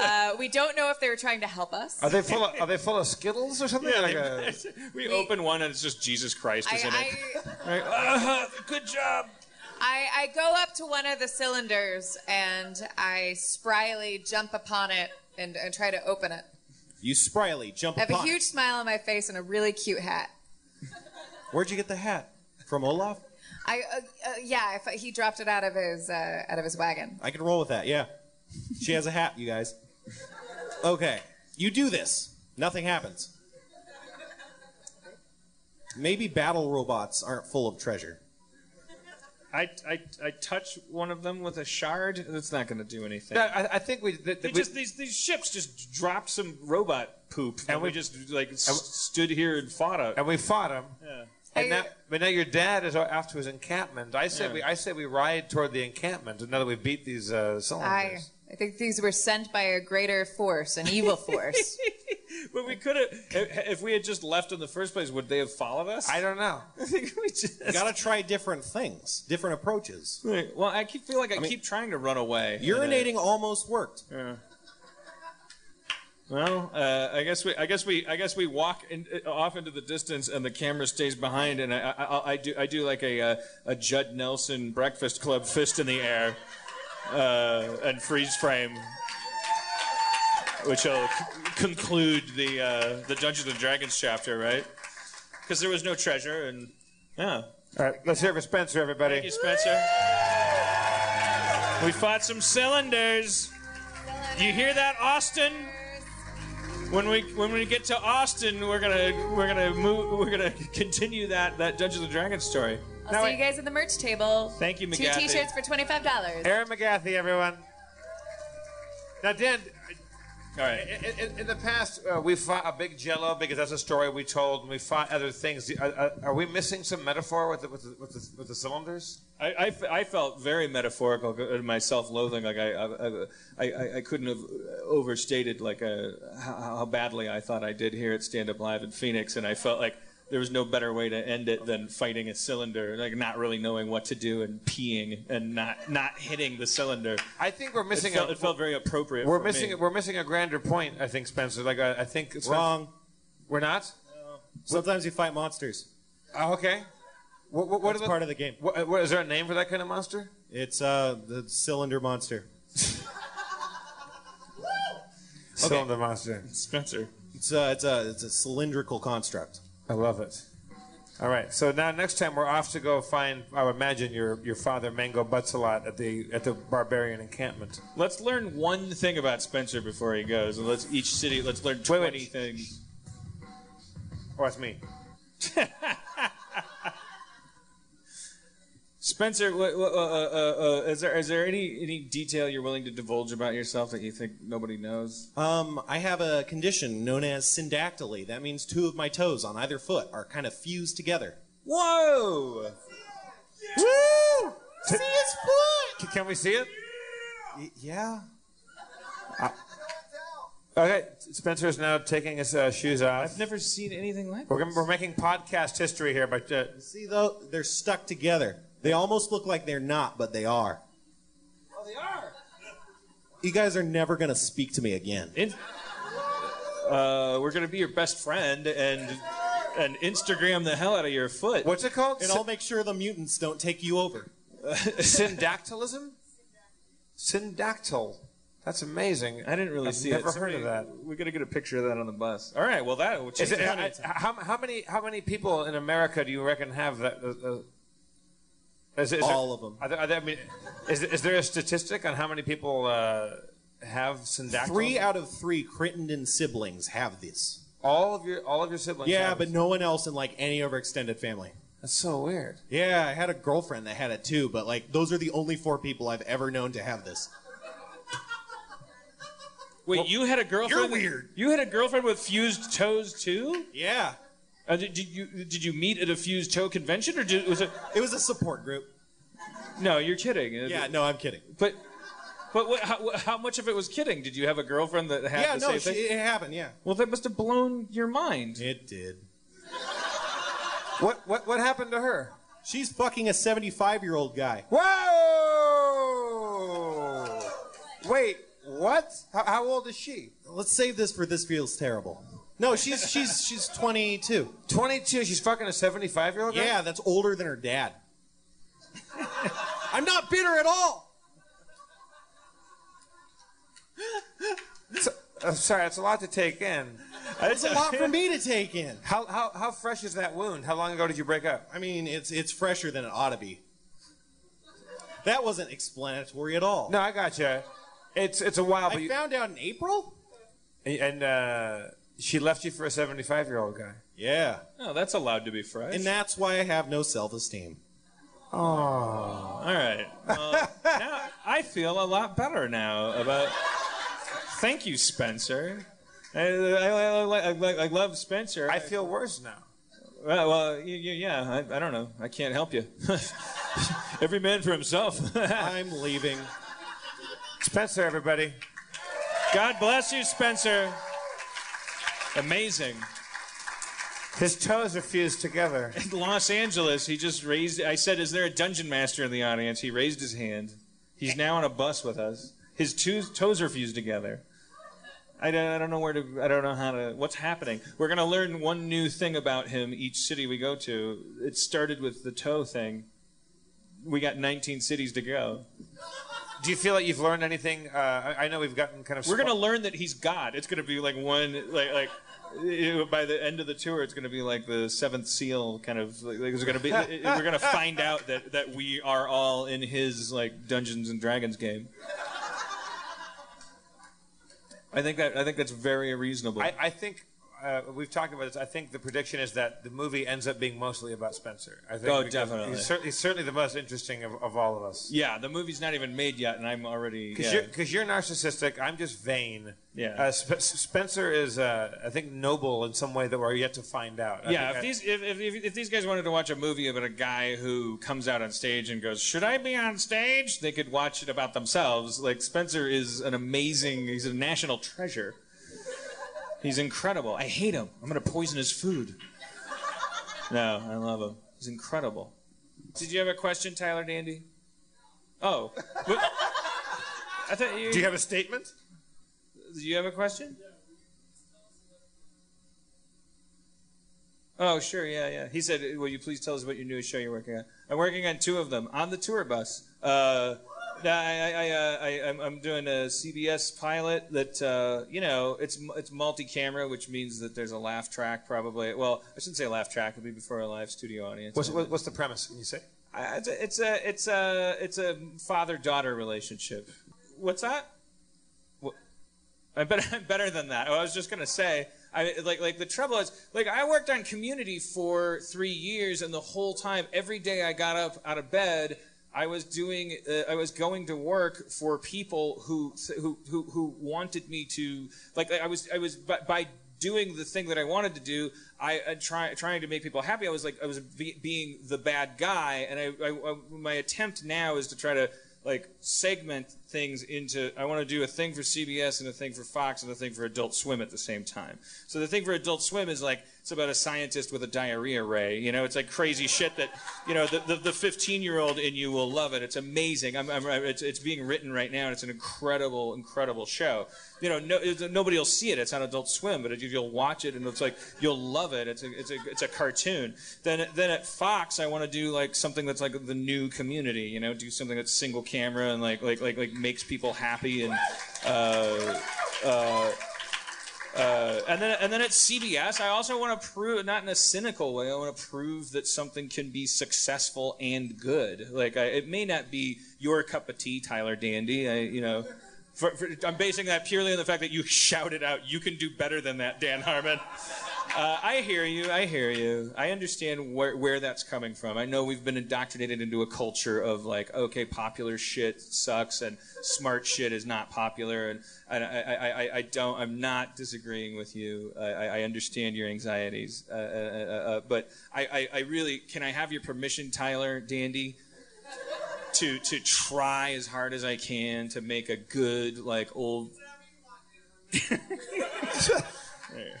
Uh, we don't know if they were trying to help us. Are they full of Are they full of Skittles or something? Yeah, Like a- we open one and it's just Jesus Christ is I, in I, it. Right? Uh, good job. I, I go up to one of the cylinders and I spryly jump upon it and, and try to open it. You spryly jump I have a upon. it. huge smile on my face and a really cute hat. Where'd you get the hat? From Olaf? I uh, uh, yeah, if he dropped it out of his uh, out of his wagon. I can roll with that. Yeah. She has a hat, you guys. Okay. You do this. Nothing happens. Maybe battle robots aren't full of treasure. I, I, I touch one of them with a shard. That's not going to do anything. Yeah, I, I think we. That, They we just these these ships just dropped some robot poop, and, And we, we- just like s- stood here and fought it. and we fought him. And now, but now your dad is off to his encampment. I said Yeah. we I said we ride toward the encampment. And now that we beat these uh, I, cylinders. I think these were sent by a greater force, an evil force. But we could have, if, if we had just left in the first place, would they have followed us? I don't know. I think we just. Gotta try different things, different approaches. Well, I keep feel like I, keep trying to run away. Urinating almost worked. Well, uh, I guess we, I guess we, I guess we walk in, uh, off into the distance, and the camera stays behind, and I, I, I- do, I do like a, uh, a Judd Nelson Breakfast Club fist in the air, uh, and freeze frame, which will c- conclude the uh, the Dungeons and Dragons chapter, right? Because there was no treasure, and yeah. All right, let's hear it for Spencer, everybody. Thank you, Spencer. We fought some cylinders. You hear that, Austin? When we when we get to Austin, we're gonna we're gonna move we're gonna continue that that Dungeons and Dragons story. I'll Now see I- you guys at the merch table. Thank you, Two t-shirts for twenty-five dollars. Erin McGathy, everyone. Now, Dan, All right. in, in, in the past, uh, we fought a big Jello because that's a story we told, and we fought other things. Are, are, uh, uh, are we missing some metaphor with the, with the, with the, with the cylinders? I, I f- I felt very metaphorical uh, in my self-loathing. Like I, I, I, I couldn't have overstated like uh how, how badly I thought I did here at Stand Up Live in Phoenix, and I felt like there was no better way to end it than fighting a cylinder, like not really knowing what to do and peeing and not not hitting the cylinder. I think we're It missing. felt, a, it felt very appropriate. we're for missing. Me. We're missing a grander point. I think Spencer. Like I, I think Spencer- Wrong. We're not. Sometimes you fight monsters. Oh, okay. What, what, what That's the, part of the game. What, what, is there a name for that kind of monster? It's uh the cylinder monster. Cylinder monster. Spencer. It's uh it's a it's a cylindrical construct. I love it. All right. So now next time we're off to go find. I would imagine your your father Mango Butts a lot at the at the barbarian encampment. Let's learn one thing about Spencer before he goes, and let's each city. Let's learn Wait, twenty wait. things. Oh, that's me. Spencer, what, what, uh, uh, uh, is there is there any any detail you're willing to divulge about yourself that you think nobody knows? Um, I have a condition known as syndactyly. That means two of my toes on either foot are kind of fused together. Whoa! Woo! See his foot? Can- Can we see it? Y- yeah. Okay. Spencer is now taking his uh, shoes off. I've never seen anything like We're, this. we're making podcast history here, but uh, See though, they're stuck together. They almost look like they're not, but they are. Oh, they are. You guys are never gonna speak to me again. In, uh, we're gonna be your best friend and and Instagram the hell out of your foot. what's it called? And I'll make sure the mutants don't take you over. Syndactylism? Syndactyl. That's amazing. I didn't really see it. I've see never it. heard of that. We gotta get a picture of that on the bus. All right. Well, that will Is it, the uh, how, how many how many people in America do you reckon have that? Uh, uh, is, is All there, of 'em. Are there, are there, I mean, is, is there a statistic on how many people uh, have syndactyl? Three out of three Crittenden siblings have this. All of your all of your siblings. Yeah, have but it. no one else in like any of our extended family. that's so weird. Yeah, I had a girlfriend that had it too, but like those are the only four people I've ever known to have this. Wait, you had a girlfriend? You're weird. You had a girlfriend with fused toes too? Yeah. Uh, did, did you did you meet at a fused toe convention or did, was it? It was a support group. No, you're kidding. Yeah, no, I'm kidding. But but what, how, how much of it was kidding? Did you have a girlfriend that had Yeah, the no, same she, thing? it happened, yeah. Well, that must have blown your mind. It did. What what what happened to her? She's fucking a 75 year old guy. Whoa! Wait, what? How, how old is she? Let's save this for this feels terrible. No, she's she's she's 22. 22. She's fucking a 75 year old. Yeah, that's older than her dad. I'm not bitter at all. Uh, sorry, it's a lot to take in. It's a lot for me to take in. How, how, how fresh is that wound? How long ago did you break up? I mean, it's it's fresher than it ought to be. That wasn't explanatory at all. No, I got you. It's it's a while, but I you, found out in April. and uh, she left you for a 75 year old guy. Yeah, Oh, that's allowed to be fresh. and that's why I have no self-esteem. Oh. All right. Well, now I feel a lot better now about. Thank you, Spencer. I, I, I, I, I, I love Spencer. I feel worse now. Well, well y- y- yeah, I, I don't know. I can't help you. Every man for himself. I'm leaving. Spencer, everybody. God bless you, Spencer. Amazing. His toes are fused together. In Los Angeles, he just raised. I said, "Is there a dungeon master in the audience?" He raised his hand. He's now on a bus with us. His two toes are fused together. I don't, I don't know where to. I don't know how to. What's happening? We're gonna learn one new thing about him each city we go to. It started with the toe thing. We got 19 cities to go. Do you feel like you've learned anything? Uh, I, I know we've gotten kind of. We're gonna learn that he's God. It's gonna be like one like like. You know, By the end of the tour, it's going to be like the seventh seal, kind of. Like, it's going to be. We're going to find out that, that we are all in his like Dungeons and Dragons game. I think that I think that's very reasonable. I, I think uh, we've talked about this. I think the prediction is that the movie ends up being mostly about Spencer. I think Oh, definitely. He's certainly, he's certainly the most interesting of, of all of us. yeah, the movie's not even made yet, and I'm already. Because yeah. you're, you're narcissistic. I'm just vain. Yeah. Uh, Sp- Spencer is, uh, I think, noble in some way that we're yet to find out. I Yeah, if I- these if, if, if, if these guys wanted to watch a movie about a guy who comes out on stage and goes, "Should I be on stage?" They could watch it about themselves. Like Spencer is an amazing. He's a national treasure. He's incredible. I hate him. I'm gonna poison his food. No, I love him. He's incredible. Did you have a question, Tyler Dandy? Oh, what- I thought you. Do you have a statement? Do you have a question? Oh, sure, yeah, yeah. He said, "Will you please tell us what your newest show you're working on?" I'm working on two of them on the tour bus. Uh, I, I, I, uh, I, I'm, I'm doing a CBS pilot that, uh, you know, it's it's multi-camera, which means that there's a laugh track probably. Well, I shouldn't say laugh track; it'll be before a live studio audience. What's, what- what's the premise? Can you say? Uh, it's a it's a it's a it's a father-daughter relationship. What's that? I'm better, I'm better than that. Oh, I was just gonna say, I like like the trouble is, like I worked on Community for three years, and the whole time, every day I got up out of bed, I was doing, uh, I was going to work for people who who who, who wanted me to, like I was I was by, by doing the thing that I wanted to do, I, I try, trying to make people happy. I was like, I was be, being the bad guy, and I, I, I, my attempt now is to try to like segment things into. I want to do a thing for CBS and a thing for Fox and a thing for Adult Swim at the same time. So the thing for Adult Swim is like it's about a scientist with a diarrhea ray. You know, it's like crazy shit that you know the the 15 year old in you will love it. It's amazing. I'm, I'm, it's, it's being written right now, and it's an incredible, incredible show. You know, no, nobody will see it. It's on Adult Swim, but you'll watch it, and it's like you'll love it. It's a it's a it's a cartoon. Then then at Fox, I want to do like something that's like the new Community. You know, do something that's single camera and like like like like makes people happy and. Uh, uh, uh, and then, and then at CBS, I also want to prove, not in a cynical way, I want to prove that something can be successful and good. Like, I, it may not be your cup of tea, Tyler Dandy. I, you know, for, for, I'm basing that purely on the fact that you shouted out, "You can do better than that, Dan Harmon." Uh, I hear you. I hear you. I understand where, where that's coming from. I know we've been indoctrinated into a culture of like, okay, popular shit sucks and smart shit is not popular. And I, I, I, I don't. I'm not disagreeing with you. I, I understand your anxieties. Uh, uh, uh, uh, but I, I, I really can I have your permission, Tyler Dandy, to to try as hard as I can to make a good like old.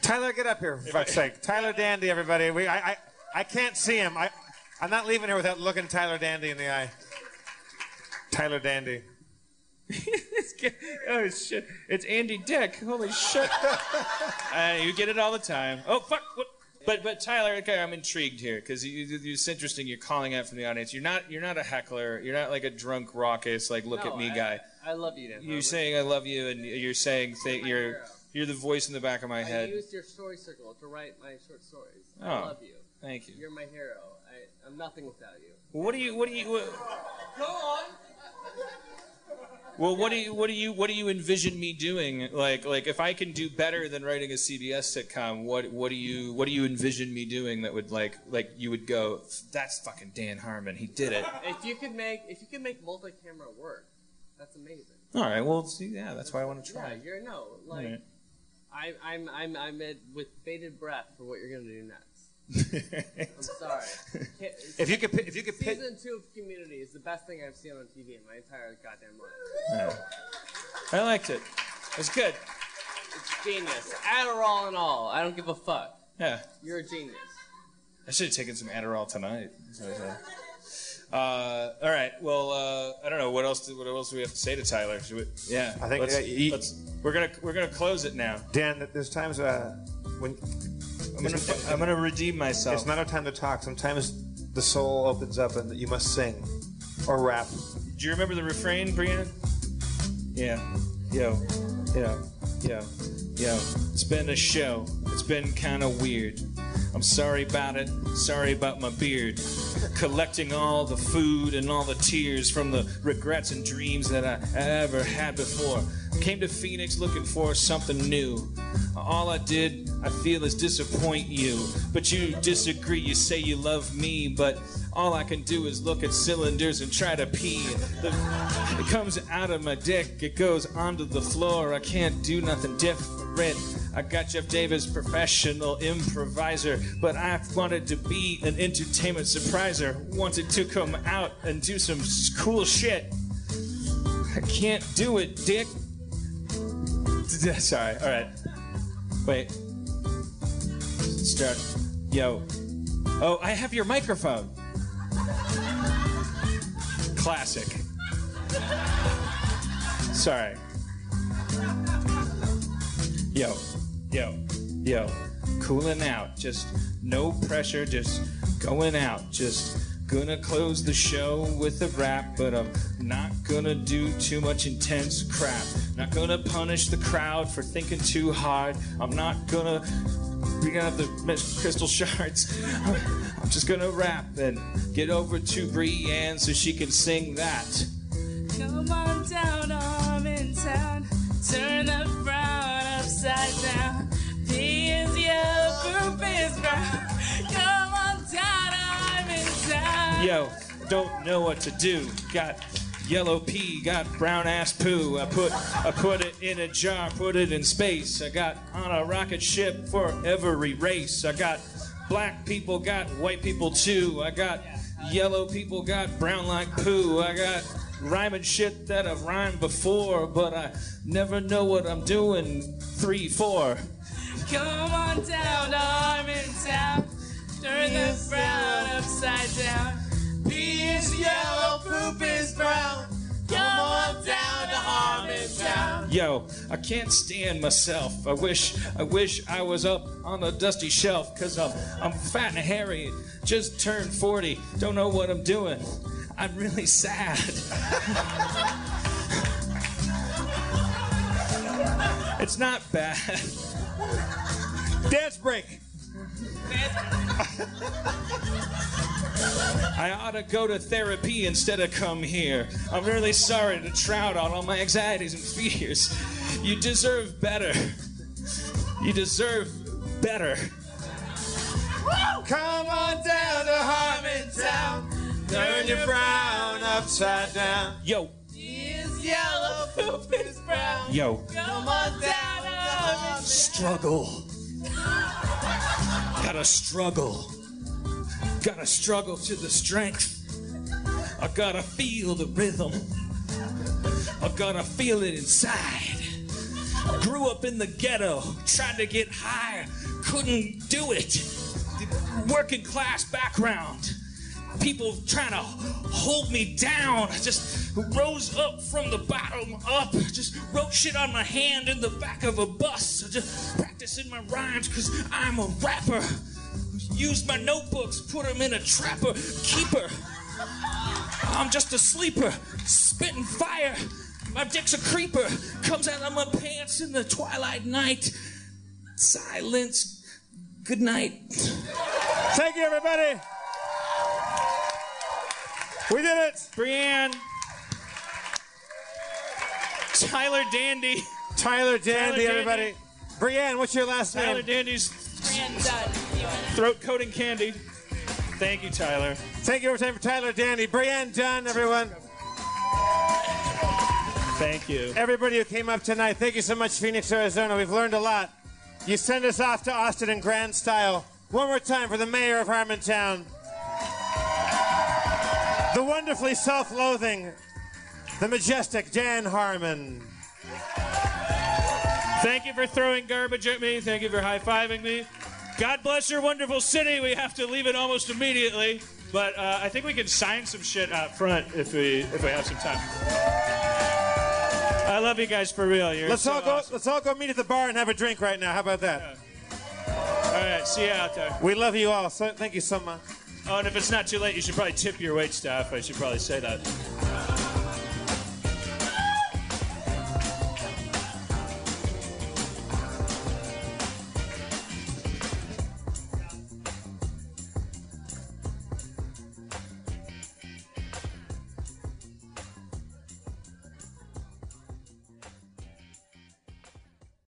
Tyler, get up here for fuck's sake. Tyler Dandy, everybody. We, I, I, I can't see him. I, I'm not leaving here without looking Tyler Dandy in the eye. Tyler Dandy. oh shit! It's Andy Dick. Holy shit! uh, you get it all the time. Oh fuck! What? But but Tyler, okay, I'm intrigued here because you, you, it's interesting. You're calling out from the audience. You're not you're not a heckler. You're not like a drunk, raucous, like look No, at me I- guy. I love you, Dan. You're Harmon. saying I love you, and you're saying th- you're you're the voice in the back of my head. I used your story circle to write my short stories. I Oh. love you. Thank you. You're my hero. I, I'm nothing without you. What do you what do you what, Go on. well what do you what do you what do you envision me doing? Like like if I can do better than writing a CBS sitcom, what what do you what do you envision me doing that would like like you would go that's fucking Dan Harmon. He did it. If you could make if you could make multi-camera work, that's amazing. All right. Well, see, yeah, that's why I want to try. Yeah, you're no like. I, I'm I'm I'm at, with bated breath for what you're gonna do next. I'm sorry. Can't- If you could, pi- if you could pick, Season two of Community is the best thing I've seen on TV in my entire goddamn life. I liked it. It was good. It's genius. Adderall and all. I don't give a fuck. Yeah. You're a genius. I should have taken some Adderall tonight. Uh, all right. Well, uh, I don't know what else. Do, what else do we have to say to Tyler? Should we, yeah. I think, let's, uh, you- let's- we're gonna we're gonna close it now. Dan, there's times uh, when I'm gonna I'm gonna redeem myself. it's not a time to talk. Sometimes the soul opens up and you must sing or rap. Do you remember the refrain, Brianna? Yeah. Yo. Yo. Yo. Yo. It's been a show. It's been kind of weird. I'm sorry about it. Sorry about my beard. Collecting all the food and all the tears from the regrets and dreams that I ever had before. Came to Phoenix looking for something new. All I did, I feel, is disappoint you. But you disagree. You say you love me, but all I can do is look at cylinders and try to pee. The, it comes out of my dick, it goes onto the floor. I can't do nothing different. I got Jeff Davis, professional improviser, but I wanted to be an entertainment surpriser. Wanted to come out and do some cool shit. I can't do it, dick. Sorry, alright. Wait. Start. Yo. Oh, I have your microphone. Classic. Sorry. Yo, yo, yo. Cooling out. Just no pressure. Just going out. Just gonna close the show with a rap, but I'm not gonna do too much intense crap. Not gonna punish the crowd for thinking too hard. I'm not gonna we gonna have the crystal shards. I'm just gonna rap and get over to Brienne so she can sing that. Come on down, I'm in town. Turn the frown upside down. Come on down, I'm in town. Yo, don't know what to do. Got yellow pea, got brown ass poo. I put I put it in a jar, put it in space. I got on a rocket ship for every race. I got black people, got white people too. I got yellow people, got brown like poo. I got rhyming shit that I've rhymed before, but I never know what I'm doing. Three, four. Come on down, I'm in town. Turn the frown upside down. P is yellow, poop is brown. Come on down to Harmontown. Yo, I can't stand myself. I wish, I wish I was up on a dusty shelf, cause I'm, I'm fat and hairy. Just turned 40, don't know what I'm doing. I'm really sad. it's not bad. Dance break. I ought to go to therapy instead of come here. I'm really sorry to trout out all my anxieties and fears. You deserve better. You deserve better. Come on down to Harmontown. Turn your frown upside down. Yo, is yellow, poop is brown. yo. Come on down to Harmontown. struggle. Gotta struggle. Gotta struggle to the strength. I gotta feel the rhythm. I gotta feel it inside. Grew up in the ghetto, tried to get high, couldn't do it. Working class background. People trying to hold me down. I just rose up from the bottom up. Just wrote shit on my hand in the back of a bus. I just practicing my rhymes because I'm a rapper. Used my notebooks, put them in a trapper keeper. I'm just a sleeper, spitting fire. My dick's a creeper, comes out of my pants in the twilight night. Silence. Good night. Thank you, everybody. We did it. Brienne. Tyler Dandy. Tyler Dandy, Tyler Dandy. everybody. Brienne, what's your last Tyler name? Tyler Dandy's Brand done. Throat coating candy. Thank you, Tyler. Thank you every time for Tyler Dandy. Brienne Dunn, everyone. Thank you. Everybody who came up tonight, thank you so much, Phoenix, Arizona. We've learned a lot. You send us off to Austin in grand style. One more time for the mayor of Harmontown. The wonderfully self loathing, the majestic Dan Harmon. Thank you for throwing garbage at me. Thank you for high fiving me. God bless your wonderful city. We have to leave it almost immediately, but uh, I think we can sign some shit out front if we if we have some time. I love you guys for real. You're Let's so all go. awesome. Let's all go meet at the bar and have a drink right now. How about that? All right, see you out there. We love you all. So thank you so much. Oh, and if it's not too late, you should probably tip your wait staff. I should probably say that.